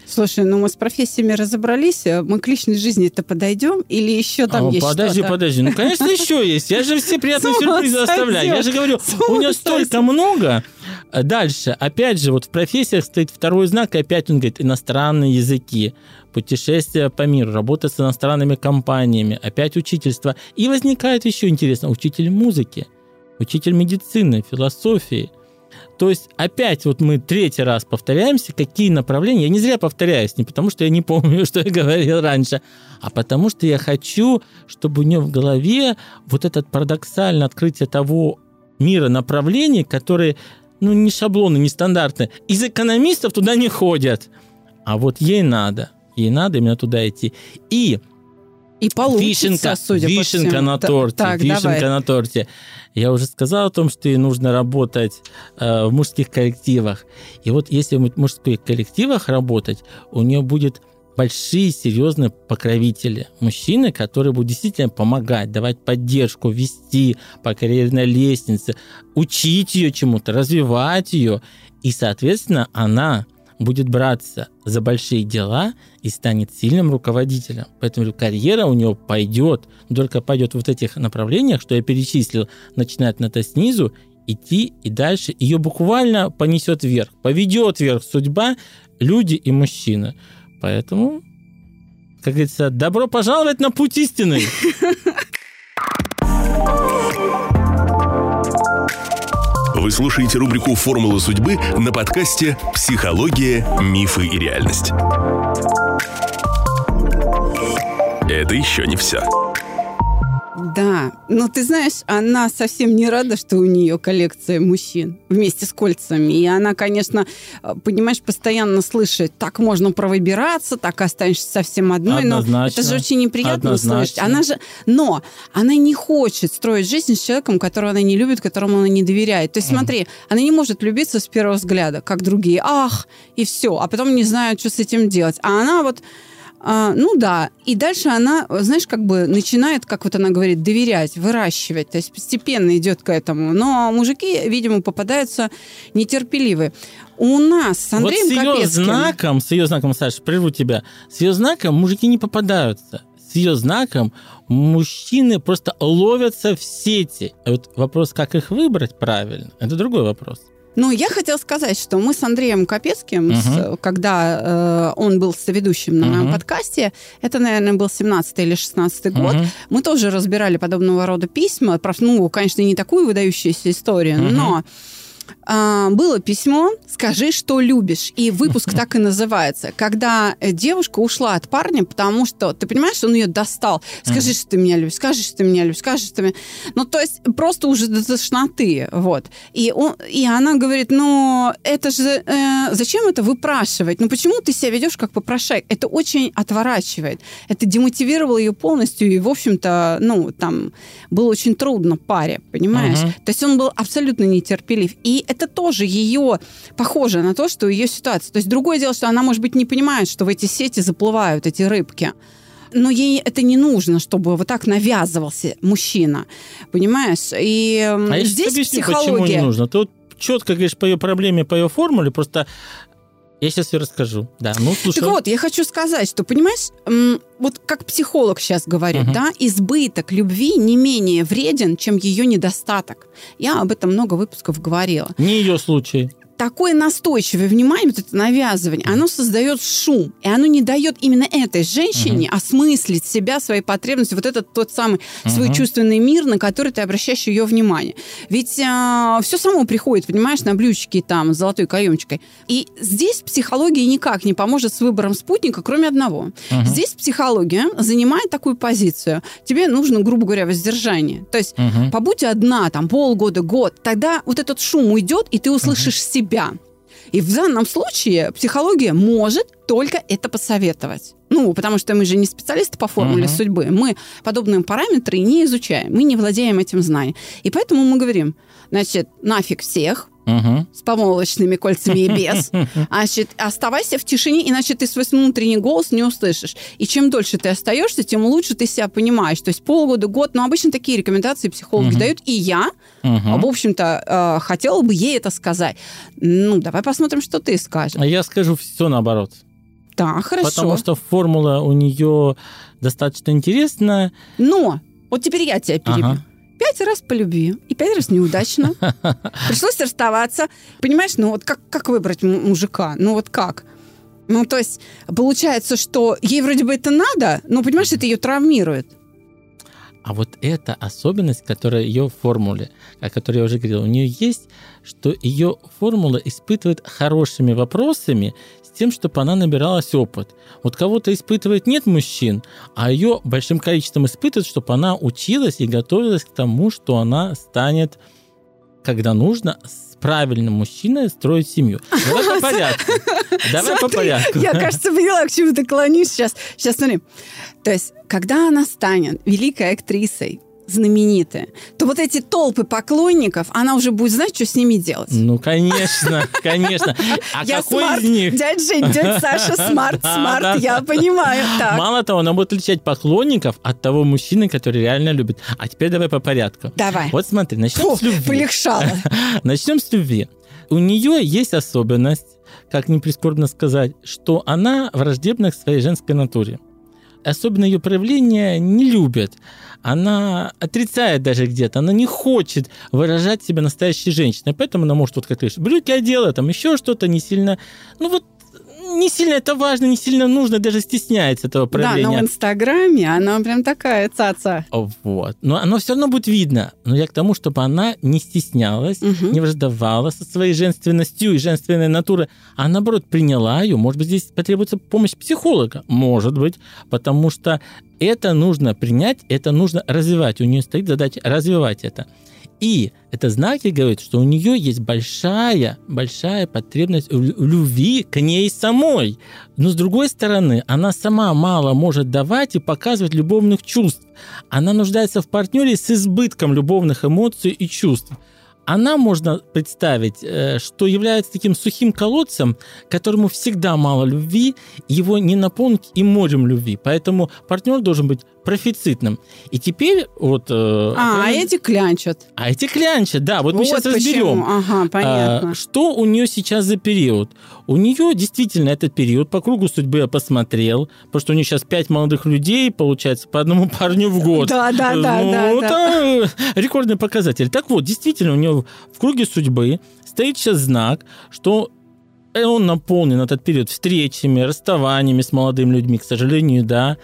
Слушай, ну мы с профессиями разобрались, а мы к личной жизни-то подойдем или еще там А, есть подожди, что-то? подожди. Ну, конечно, еще есть. Я же все приятные сюрпризы оставляю. Я же говорю, у нее столько много. Дальше, опять же, вот в профессиях стоит второй знак, и опять он говорит, иностранные языки, путешествия по миру, работа с иностранными компаниями, опять учительство. И возникает еще интересно, учитель музыки, учитель медицины, философии. То есть опять вот мы третий раз повторяемся, какие направления. Я не зря повторяюсь, не потому что я не помню, что я говорил раньше, а потому что я хочу, чтобы у нее в голове вот это парадоксальное открытие того, мира направлений, которые ну, не шаблоны, не стандартные. Из экономистов туда не ходят. А вот ей надо. Ей надо именно туда идти. И и получится, вишенка, судя вишенка по всему. на торте, Так, вишенка давай. на торте. Я уже сказал о том, что ей нужно работать э, в мужских коллективах. И вот если в мужских коллективах работать, у нее будет большие, серьезные покровители. Мужчины, которые будут действительно помогать, давать поддержку, вести по карьерной лестнице, учить ее чему-то, развивать ее. И, соответственно, она будет браться за большие дела и станет сильным руководителем. Поэтому карьера у него пойдет, только пойдет вот этих направлениях, что я перечислил, начинает на это снизу, идти и дальше. Ее буквально понесет вверх, поведет вверх судьба, люди и мужчины. Поэтому, как говорится, добро пожаловать на путь истины. Вы слушаете рубрику «Формула судьбы» на подкасте «Психология, мифы и реальность». Это еще не все. Да, но ты знаешь, она совсем не рада, что у нее коллекция мужчин вместе с кольцами. И она, конечно, понимаешь, постоянно слышит, так можно провыбираться, так останешься совсем одной. Однозначно. Но это же очень неприятно Однозначно. слышать. Она же, но она не хочет строить жизнь с человеком, которого она не любит, которому она не доверяет. То есть смотри, она не может влюбиться с первого взгляда, как другие. Ах, и все. А потом не знают, что с этим делать. А она вот а, ну да, и дальше она, знаешь, как бы начинает, как вот она говорит, доверять, выращивать, то есть постепенно идет к этому. Но мужики, видимо, попадаются нетерпеливые. У нас с Андреем вот с ее Капецким... знаком, с ее знаком, Саша, прерву тебя, с ее знаком мужики не попадаются. С ее знаком мужчины просто ловятся в сети. Вот вопрос, как их выбрать правильно, это другой вопрос. Ну, я хотела сказать, что мы с Андреем Капецким, Мгм. с- когда э, он был соведущим на моем Мгм. подкасте, это, наверное, был 17 или 16 год, Мгм. мы тоже разбирали подобного рода письма. Ну, конечно, не такую выдающуюся историю, Мгм. но а, было письмо «Скажи, что любишь». И выпуск так и называется. Когда э, девушка ушла от парня, потому что, ты понимаешь, он ее достал. «Скажи, что ты меня любишь, скажи, что ты меня любишь, скажи, что ты меня...» Ну, то есть просто уже до тошноты. Вот. И, он, и она говорит, ну, это же... э, зачем это выпрашивать? Ну, почему ты себя ведешь как попрошайка? Это очень отворачивает. Это демотивировало ее полностью. И, в общем-то, ну, там было очень трудно паре, понимаешь? Мгм. То есть он был абсолютно нетерпелив. И это тоже ее похоже на то, что ее ситуация. То есть другое дело, что она, может быть, не понимает, что в эти сети заплывают эти рыбки. Но ей это не нужно, чтобы вот так навязывался мужчина. Понимаешь? И А я сейчас здесь объясню, психология. почему не нужно. Ты вот четко говоришь по ее проблеме, по ее формуле, просто я сейчас все расскажу. Да, ну слушай. Так вот, я хочу сказать, что, понимаешь, вот как психолог сейчас говорит, Мгм. да, избыток любви не менее вреден, чем ее недостаток. Я об этом много выпусков говорила. Не ее случай. Такое настойчивое внимание, вот это навязывание, оно создает шум, и оно не дает именно этой женщине осмыслить себя, свои потребности, вот этот тот самый свой Мгм. чувственный мир, на который ты обращаешь ее внимание. Ведь все само приходит, понимаешь, на блюдечке там с золотой каемочкой. И здесь психология никак не поможет с выбором спутника, кроме одного. Мгм. Здесь психология занимает такую позицию. Тебе нужно, грубо говоря, воздержание. То есть Мгм. побудь одна, там, полгода, год, тогда вот этот шум уйдет, и ты услышишь себя. И в данном случае психология может только это посоветовать. Ну, потому что мы же не специалисты по формуле Мгм. судьбы. Мы подобные параметры не изучаем. Мы не владеем этим знанием. И поэтому мы говорим, значит, нафиг всех, Мгм. с помолочными кольцами и без. Значит, оставайся в тишине, иначе ты свой внутренний голос не услышишь. И чем дольше ты остаешься, тем лучше ты себя понимаешь. То есть полгода, год. Но обычно такие рекомендации психологи Мгм. дают. И я, Мгм. в общем-то, э, хотела бы ей это сказать. Ну, давай посмотрим, что ты скажешь. А я скажу все наоборот. Да, хорошо. Потому что формула у нее достаточно интересная. Но, вот теперь я тебя перебью. Ага. Пять раз по любви и пять раз неудачно. Пришлось расставаться. Понимаешь, ну вот как, как выбрать мужика? Ну вот как? Ну, то есть, получается, что ей вроде бы это надо, но, понимаешь, это ее травмирует. А вот эта особенность, которая ее в формуле, о которой я уже говорил, у нее есть, что ее формула испытывает хорошими вопросами с тем, чтобы она набиралась опыт. Вот кого-то испытывает нет мужчин, а ее большим количеством испытывает, чтобы она училась и готовилась к тому, что она станет когда нужно с правильным мужчиной строить семью. Давай по порядку. Давай по порядку. Я, кажется, поняла, к чему ты клонишь сейчас. Сейчас смотри. То есть, когда она станет великой актрисой, знаменитая, то вот эти толпы поклонников, она уже будет знать, что с ними делать. Ну, конечно, конечно. А я какой смарт, из них? дядя Жень, дядя Саша, смарт, смарт, я понимаю. Так, Мало того, она будет отличать поклонников от того мужчины, который реально любит. А теперь давай по порядку. давай. Вот смотри, начнем Фу, с любви. полегшало. Начнем с любви. У нее есть особенность, как не прискорбно сказать, что она враждебна к своей женской натуре. Особенно ее проявления не любят. Она отрицает даже где-то, она не хочет выражать себя настоящей женщиной. Поэтому она может, вот как говоришь, брюки одела, там еще что-то не сильно... Ну вот не сильно это важно, не сильно нужно, даже стесняется этого Да, проявления. но в Инстаграме она прям такая цаца. Вот. Но оно все равно будет видно. Но я к тому, чтобы она не стеснялась, Мгм. не враждовала со своей женственностью и женственной натурой, а наоборот приняла ее. Может быть, здесь потребуется помощь психолога. Может быть, потому что это нужно принять, это нужно развивать. У нее стоит задача развивать это. И это знаки говорят, что у нее есть большая, большая потребность в лю- в любви к ней самой. Но с другой стороны, она сама мало может давать и показывать любовных чувств. Она нуждается в партнере с избытком любовных эмоций и чувств. Она, можно представить, э, что является таким сухим колодцем, которому всегда мало любви, его не наполнить и морем любви. Поэтому партнер должен быть профицитным. И теперь вот... э, А, а эти клянчат. а эти клянчат, да, вот, мы сейчас почему. разберем. Ага, понятно. А, что у нее сейчас за период? У нее действительно этот период по кругу судьбы я посмотрел, потому что у нее сейчас пять молодых людей, получается, по одному парню в год. Да, да, да, ну, да, это рекордный показатель. Так вот, действительно, у нее в круге судьбы стоит сейчас знак, что он наполнен этот период встречами, расставаниями с молодыми людьми, к сожалению, да.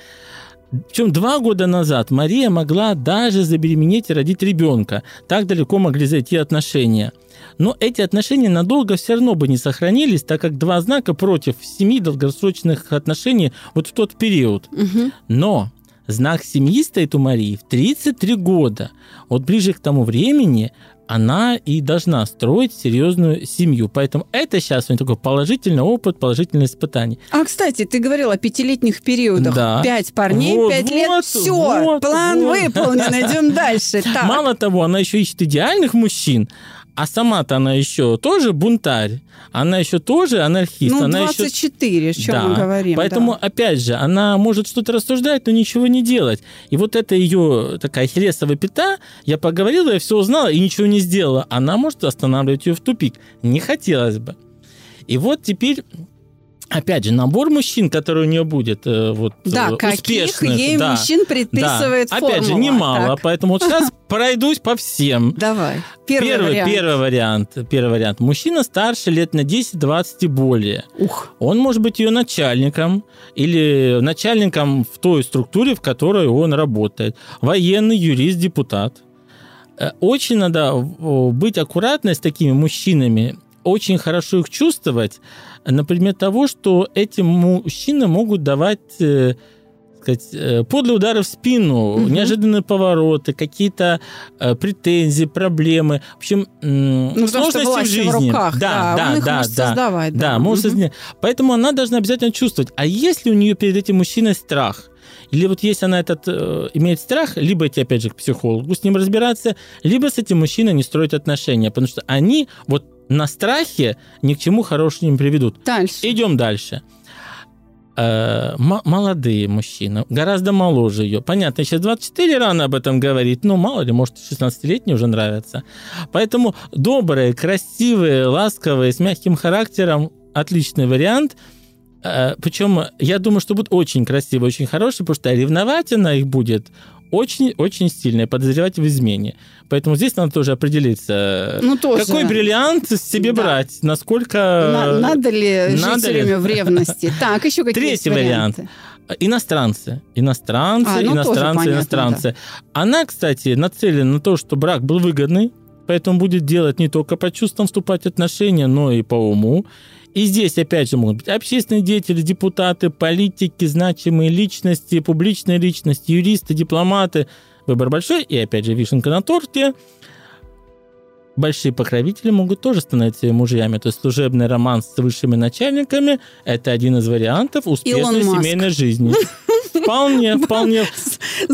Причем два года назад Мария могла даже забеременеть и родить ребенка. Так далеко могли зайти отношения. Но эти отношения надолго все равно бы не сохранились, так как два знака против семьи долгосрочных отношений вот в тот период. Мгм. Но знак семьи стоит у Марии в 33 года. Вот ближе к тому времени она и должна строить серьезную семью. Поэтому это сейчас у нее такой положительный опыт, положительное испытание. А, кстати, ты говорил о пятилетних периодах. Да. Пять парней, Вот, пять лет. вот, Все, вот, план вот. выполнен, идем дальше. Так. Мало того, она еще ищет идеальных мужчин, а сама-то она еще тоже бунтарь, она еще тоже анархист, ну, она еще 24, о чем Да. мы говорим. Поэтому, да. опять же, она может что-то рассуждать, но ничего не делать. И вот это ее такая хересовая пята, я поговорила, я все узнала и ничего не сделала. Она может останавливать ее в тупик. Не хотелось бы. И вот теперь Опять же, набор мужчин, который у нее будет, э, вот, Да, э, каких успешных, ей да, мужчин предписывает да. Опять же, немало, Так, поэтому вот сейчас пройдусь по всем. Давай. Первый, вариант. первый вариант. Первый вариант. Мужчина старше лет на 10-20 и более. Ух. Он может быть ее начальником или начальником в той структуре, в которой он работает. Военный, юрист, депутат. Э, Очень надо быть аккуратной с такими мужчинами, очень хорошо их чувствовать, например, того, что эти мужчины могут давать э, сказать, э, подлые удары в спину, Мгм. неожиданные повороты, какие-то э, претензии, проблемы. В общем, Ну, сложности в власть в жизни. руках, да, да, он их да, может да. создавать. Да, может Мгм. создать. Поэтому она должна обязательно чувствовать. А если у нее перед этим мужчиной страх? Или вот если она этот э, имеет страх, либо идти опять же к психологу с ним разбираться, либо с этим мужчиной не строить отношения, потому что они вот на страхе ни к чему хорошему не приведут. Дальше. Идем дальше. Э, молодые мужчины, гораздо моложе ее. Понятно, сейчас 24 рано об этом говорить, но мало ли, может, 16-летние уже нравятся. Поэтому добрые, красивые, ласковые, с мягким характером отличный вариант. Э, Причем я думаю, что будут очень красивые, очень хорошие, потому что ревновать она их будет очень-очень сильно, и подозревать в измене. Поэтому здесь надо тоже определиться, Ну, тоже. какой бриллиант себе Да. брать, насколько... На- надо ли жить надо все ли? время в ревности? Так, еще какие Третий вариант. Иностранцы. Иностранцы, А, ну, иностранцы, понятно, иностранцы. Она, кстати, нацелена на то, что брак был выгодный, поэтому будет делать не только по чувствам вступать в отношения, но и по уму. И здесь, опять же, могут быть общественные деятели, депутаты, политики, значимые личности, публичные личности, юристы, дипломаты. Выбор большой. И, опять же, вишенка на торте. большие покровители могут тоже становиться мужьями. То есть служебный роман с высшими начальниками – это один из вариантов успешной семейной жизни. Вполне, вполне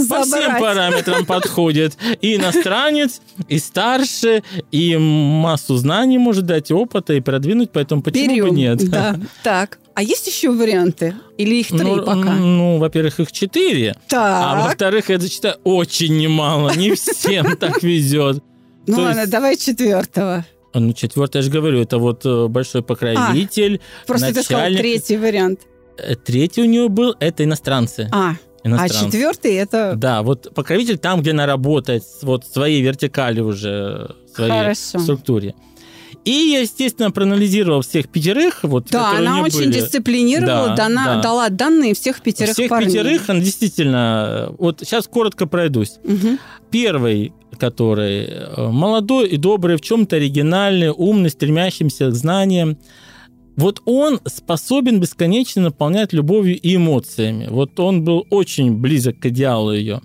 по всем параметрам подходит. И иностранец, и старше, и массу знаний может дать, опыта и продвинуть, поэтому почему Берем, бы нет? Да. Так, а есть еще варианты? Или их три ну, пока? Ну, во-первых, их четыре. Так. А во-вторых, это считаю очень немало. Не всем так везет. Ну ладно, давай четвертого. Ну, четвертый, я же говорю, это вот э, большой покровитель, а, Просто ты сказал третий вариант. Э, третий у него был, это иностранцы. А, а четвертый это... Да, вот покровитель там, где она работает, вот своей вертикали уже, своей Хорошо. структуре. И я, естественно, проанализировал всех пятерых. Вот, да, она очень были. дисциплинировала, да, дана, да. дала данные всех пятерых Всех парней. пятерых, она действительно... Вот сейчас коротко пройдусь. Угу. Первый, который э, молодой и добрый, в чем-то оригинальный, умный, стремящийся к знаниям. Вот он способен бесконечно наполнять любовью и эмоциями. Вот он был очень близок к идеалу ее.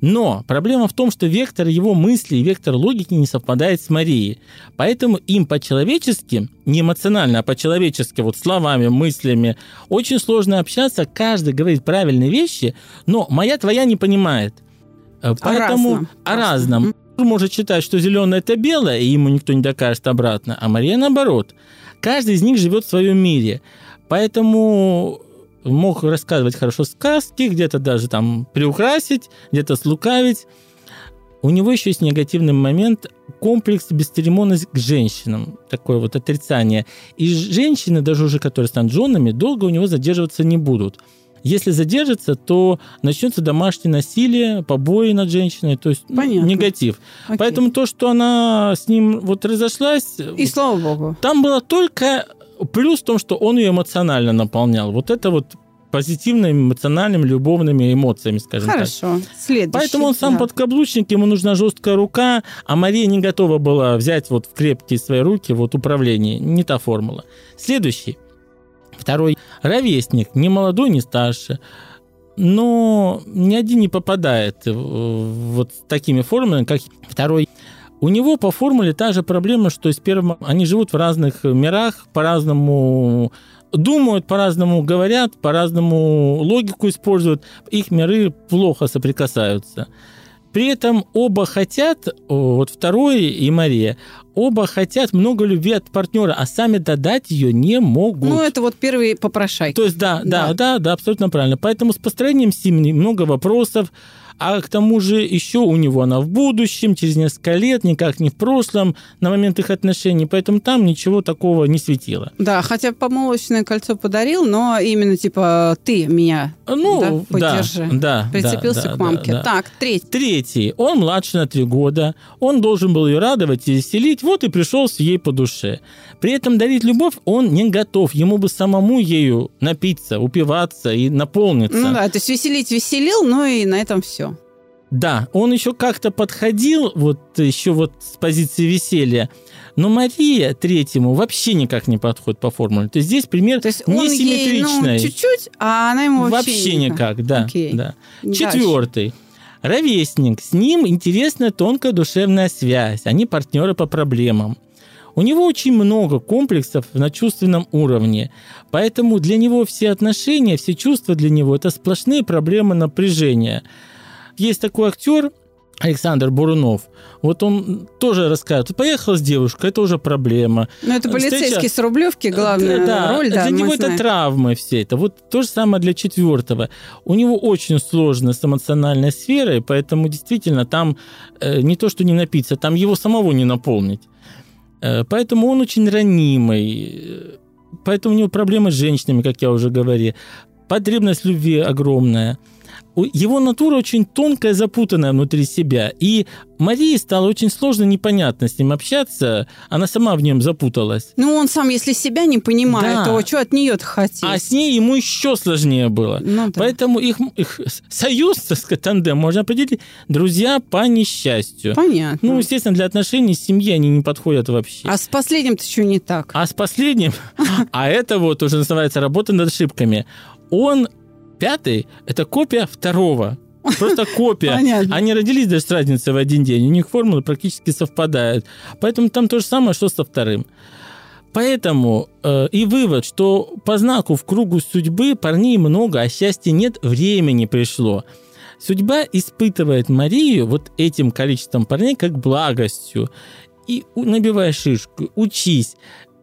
Но проблема в том, что вектор его мысли и вектор логики не совпадает с Марией. Поэтому им по-человечески, не эмоционально, а по-человечески, вот словами, мыслями, очень сложно общаться. Каждый говорит правильные вещи, но моя твоя не понимает. Э, поэтому о разном. О разном. Может считать, что зеленое это белое, и ему никто не докажет обратно, а Мария наоборот. Каждый из них живет в своем мире. Поэтому мог рассказывать хорошо сказки, где-то даже там приукрасить, где-то слукавить. У него еще есть негативный момент комплекс бесцеремонность к женщинам, такое вот отрицание. И женщины, даже уже которые станут женами, долго у него задерживаться не будут. Если задержится, то начнется домашнее насилие, побои над женщиной, то есть ну, негатив. Окей. Поэтому то, что она с ним вот разошлась... И слава богу. Там было только Плюс в том, что он ее эмоционально наполнял. Вот это вот позитивными, эмоциональными, любовными эмоциями, скажем Хорошо. так. Хорошо. Следующий. Поэтому он сам да. подкаблучник, ему нужна жесткая рука, а Мария не готова была взять вот в крепкие свои руки вот управление. Не та формула. Следующий. Второй. Ровесник. Не молодой, не старше. Но ни один не попадает вот с такими формулами, как второй у него по формуле та же проблема, что и с первым. Они живут в разных мирах, по-разному думают, по-разному говорят, по-разному логику используют. Их миры плохо соприкасаются. При этом оба хотят, вот второй и Мария, оба хотят много любви от партнера, а сами додать ее не могут. Ну, это вот первый попрошайка. То есть, да, да, да, да, да, абсолютно правильно. Поэтому с построением семьи много вопросов, а к тому же еще у него она в будущем, через несколько лет, никак не в прошлом, на момент их отношений, поэтому там ничего такого не светило. Да, хотя помолвочное кольцо подарил, но именно типа ты меня ну, да, поддержи. Да, Прицепился да, к мамке. Да, да. Так, третий. Третий. Он младше на три года, он должен был ее радовать и веселить, вот и пришел с ей по душе. При этом дарить любовь он не готов, ему бы самому ею напиться, упиваться и наполниться. Ну да, то есть веселить веселил, но и на этом все. Да, он еще как-то подходил, вот еще вот с позиции веселья, но Мария третьему вообще никак не подходит по формуле. То есть здесь пример То есть несимметричный. Ей, ну, чуть-чуть, а она ему вообще, вообще никак. никак. Да, Окей. да. Четвертый. Ровесник. С ним интересная тонкая душевная связь. Они партнеры по проблемам. У него очень много комплексов на чувственном уровне, поэтому для него все отношения, все чувства для него – это сплошные проблемы напряжения – есть такой актер, Александр Бурунов. Вот он тоже рассказывает. Поехал с девушкой, это уже проблема. Ну, это полицейский Встреча... с Рублевки, главная да, роль. Да, для него знаем. это травмы все это. Вот то же самое для четвертого. У него очень сложно с эмоциональной сферой, поэтому действительно там э, не то, что не напиться, там его самого не наполнить. Э, поэтому он очень ранимый. Поэтому у него проблемы с женщинами, как я уже говорил. Потребность любви огромная – его натура очень тонкая, запутанная внутри себя. И Марии стало очень сложно, непонятно с ним общаться. Она сама в нем запуталась. Ну, он сам, если себя не понимает, да. то что от нее-то? А с ней ему еще сложнее было. Ну, да. Поэтому их, их союз, так сказать, тандем можно определить друзья по несчастью. Понятно. Ну, естественно, для отношений с семьей они не подходят вообще. А с последним-то что не так? А с последним? А это вот уже называется работа над ошибками. Он Пятый – это копия второго. Просто копия. Понятно. Они родились даже с разницей в один день. У них формулы практически совпадают. Поэтому там то же самое, что со вторым. Поэтому э, и вывод, что по знаку в кругу судьбы парней много, а счастья нет, времени пришло. Судьба испытывает Марию вот этим количеством парней как благостью. И набивай шишку, учись,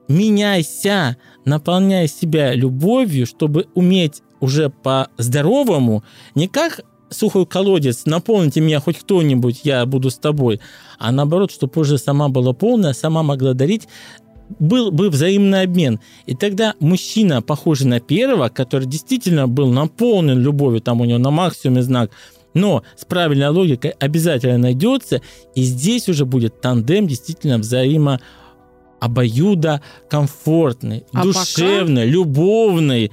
меняйся, наполняй себя любовью, чтобы уметь уже по-здоровому, не как сухой колодец, наполните меня хоть кто-нибудь, я буду с тобой, а наоборот, чтобы уже сама была полная, сама могла дарить, был бы взаимный обмен. И тогда мужчина, похожий на первого, который действительно был наполнен любовью, там у него на максимуме знак, но с правильной логикой обязательно найдется, и здесь уже будет тандем действительно взаимо обоюдо комфортный, А душевный, любовный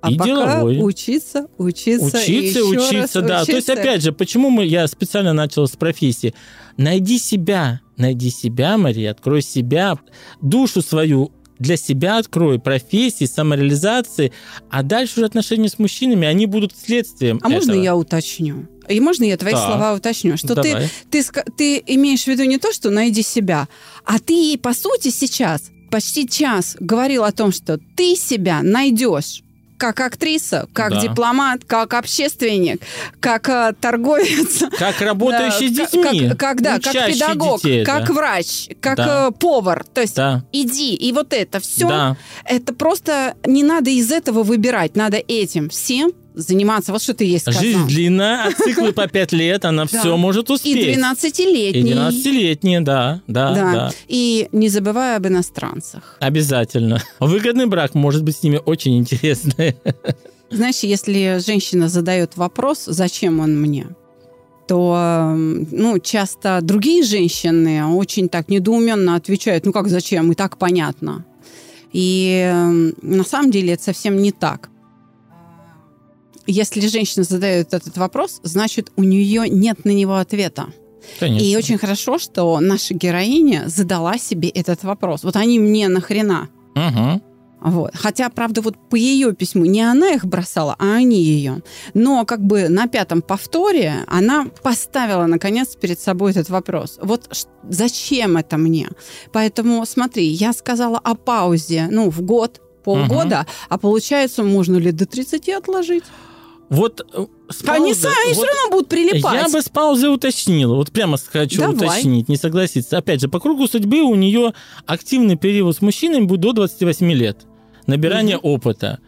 А и пока деловой. учиться, учиться, и Учиться, еще раз учиться, да. То есть, учиться. опять же, почему мы, я специально начал с профессии. Найди себя, найди себя, Мария, открой себя, душу свою для себя открой, профессии, самореализации, а дальше уже отношения с мужчинами, они будут следствием А можно этого. я уточню? И можно я твои Так. слова уточню? Что ты, Давай. ты, ска- ты имеешь в виду не то, что найди себя, а ты по сути, сейчас почти час говорил о том, что ты себя найдешь как актриса, как Да. дипломат, как общественник, как э, торговец. Как работающий Да, с как- детьми. Как, как, да, как педагог, детей, как да. врач, как Да. э, повар. То есть Да, иди, и вот это все, да. это просто не надо из этого выбирать, надо этим всем заниматься. Вот что ты ей сказал. Жизнь длинная, а циклы по пять лет, она все может И успеть. 12-летний. И 12-летние, да, да, Да. И не забывая об иностранцах. Обязательно. Выгодный брак может быть с ними очень интересный. Знаешь, если женщина задает вопрос, зачем он мне, то ну, часто другие женщины очень так недоуменно отвечают, ну как зачем, и так понятно. И на самом деле это совсем не так. Если женщина задает этот вопрос, значит, у нее нет на него ответа. Конечно. И очень хорошо, что наша героиня задала себе этот вопрос. Вот они мне нахрена? Мгм. Вот. Хотя, правда, вот по ее письму не она их бросала, а они ее. Но как бы на пятом повторе она поставила, наконец, перед собой этот вопрос. Вот зачем это мне? Поэтому, смотри, я сказала о паузе, ну, в год, полгода, а получается, можно ли до 30 отложить? Вот э, с Они паузой- сами вот все равно будут прилипать. Я бы с паузой уточнил. Вот прямо хочу Давай. уточнить, не согласиться. Опять же, по кругу судьбы у нее активный период с мужчинами будет до 28 лет. Набирание опыта.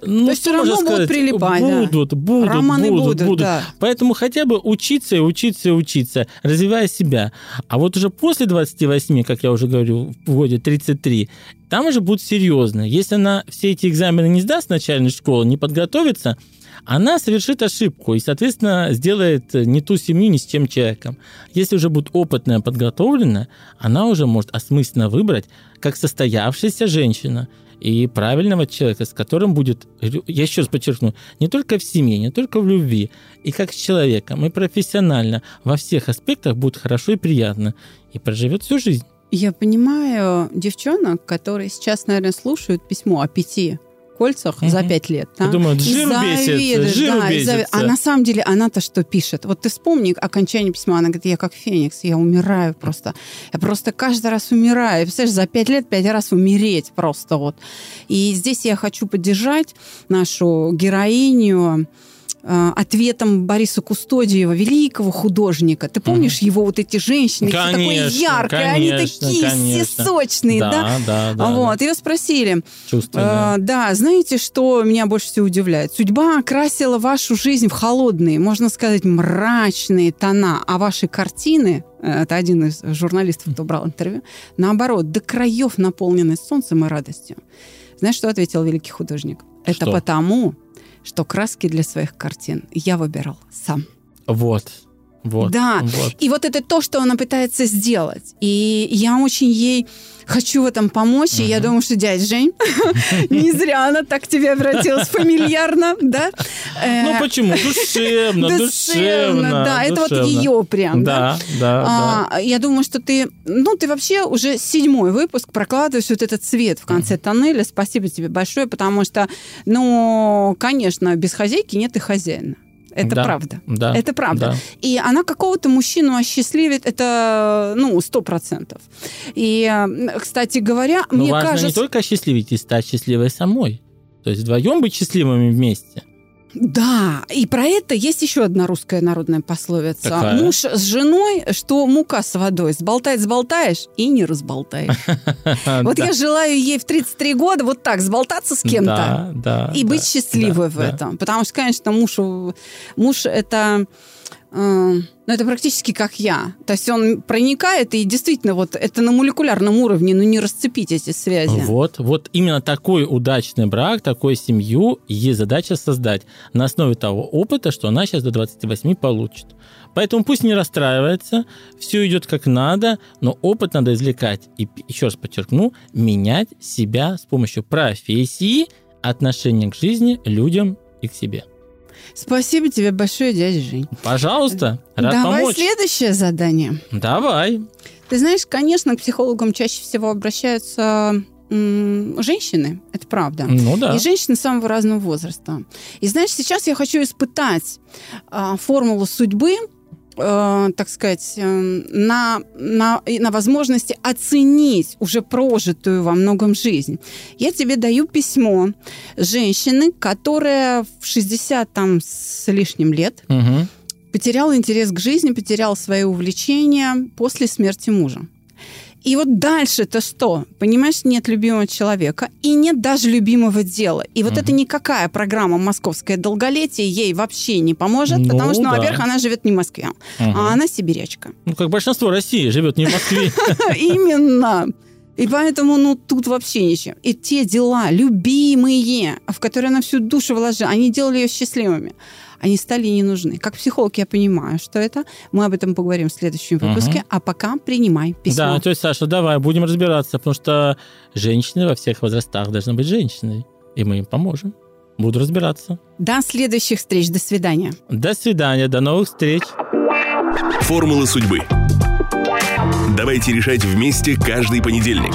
Ну, То есть всё равно можно будут сказать? прилипать, да. Будут, будут, Романы будут, будут, будут. да. Поэтому хотя бы учиться и учиться и учиться, развивая себя. А вот уже после 28, как я уже говорю, в годе 33, там уже будет серьезно. Если она все эти экзамены не сдаст с начальной школы, не подготовится, она совершит ошибку и, соответственно, сделает не ту семью ни с чем человеком. Если уже будет опытная, подготовленная, она уже может осмысленно выбрать, как состоявшаяся женщина и правильного человека, с которым будет, я еще раз подчеркну, не только в семье, не только в любви, и как с человеком, и профессионально, во всех аспектах будет хорошо и приятно, и проживет всю жизнь. Я понимаю девчонок, которые сейчас, наверное, слушают письмо о пяти кольцах за пять лет. да, Я думаю, и бесит, да, и бесится. А на самом деле она-то что пишет? Вот ты вспомни окончание письма, она говорит, я как феникс, я умираю просто. Я просто каждый раз умираю. Представляешь, за пять лет пять раз умереть просто вот. И здесь я хочу поддержать нашу героиню, ответом Бориса Кустодиева, великого художника. Ты помнишь его вот эти женщины, все такое Конечно, яркое, они конечно, такие все конечно. сочные, да? Да, да, да. вот, ее спросили, Чувственное. э, да, знаете, что меня больше всего удивляет? Судьба окрасила вашу жизнь в холодные, можно сказать, мрачные тона, а ваши картины, э, это один из журналистов, кто брал интервью, наоборот, до краев наполнены солнцем и радостью. Знаешь, что ответил великий художник? Это Что? потому, что краски для своих картин я выбирал сам. Вот. Вот. Да. Вот. И вот это то, что она пытается сделать. И я очень ей хочу в этом помочь. И я думаю, что дядь Жень, не зря она так к тебе обратилась фамильярно, да? Э, Ну почему? Душевно, душевно. да, это вот ее прям, да? Да, да. А, Я думаю, что ты, ну, ты вообще уже седьмой выпуск прокладываешь вот этот цвет в конце тоннеля. Спасибо тебе большое, потому что, ну, конечно, без хозяйки нет и хозяина. Это Да, правда. Да. Это правда. Да. И она какого-то мужчину осчастливит, это, ну, сто процентов. И, кстати говоря, Но мне важно кажется... не только осчастливить и стать счастливой самой. То есть вдвоем быть счастливыми вместе. Да, и про это есть еще одна русская народная пословица. Какая? Муж с женой, что мука с водой. Сболтать сболтаешь и не разболтаешь. Вот я желаю ей в 33 года вот так сболтаться с кем-то. И быть счастливой в этом. Потому что, конечно, муж, это, ну, это практически как я. То есть он проникает, и действительно, вот это на молекулярном уровне, ну, не расцепить эти связи. Вот, вот именно такой удачный брак, такую семью есть задача создать на основе того опыта, что она сейчас до 28 получит. Поэтому пусть не расстраивается, все идет как надо, но опыт надо извлекать. И еще раз подчеркну, менять себя с помощью профессии, отношения к жизни, людям и к себе. Спасибо тебе большое, дядя Жень. Пожалуйста, рад Давай помочь. следующее задание. Давай. Ты знаешь, конечно, к психологам чаще всего обращаются женщины, это правда. Ну да. И женщины самого разного возраста. И знаешь, сейчас я хочу испытать а, формулу судьбы, э, так сказать, э, на, на, на возможности оценить уже прожитую во многом жизнь. Я тебе даю письмо женщины, которая в 60 там, с лишним лет Мгм. потерял интерес к жизни, потерял свои увлечения после смерти мужа. И вот дальше-то что? Понимаешь, нет любимого человека и нет даже любимого дела. И вот Мгм. это никакая программа «Московское долголетие» ей вообще не поможет, Ну потому что, ну, да. во-первых, она живет не в Москве, Мгм. а она сибирячка. Ну, как большинство России живет не в Москве. Именно. И поэтому, ну, тут вообще ничего. И те дела, любимые, в которые она всю душу вложила, они делали ее счастливыми. Они стали не нужны. Как психолог я понимаю, что это. Мы об этом поговорим в следующем выпуске. Мгм. А пока принимай письмо. Да, то есть, Саша, давай, будем разбираться, потому что женщины во всех возрастах должны быть женщиной, и мы им поможем. Буду разбираться. До следующих встреч. До свидания. До свидания, до новых встреч. Формула судьбы. Давайте решать вместе каждый понедельник.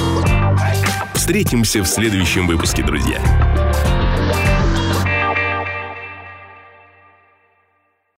Встретимся в следующем выпуске, друзья.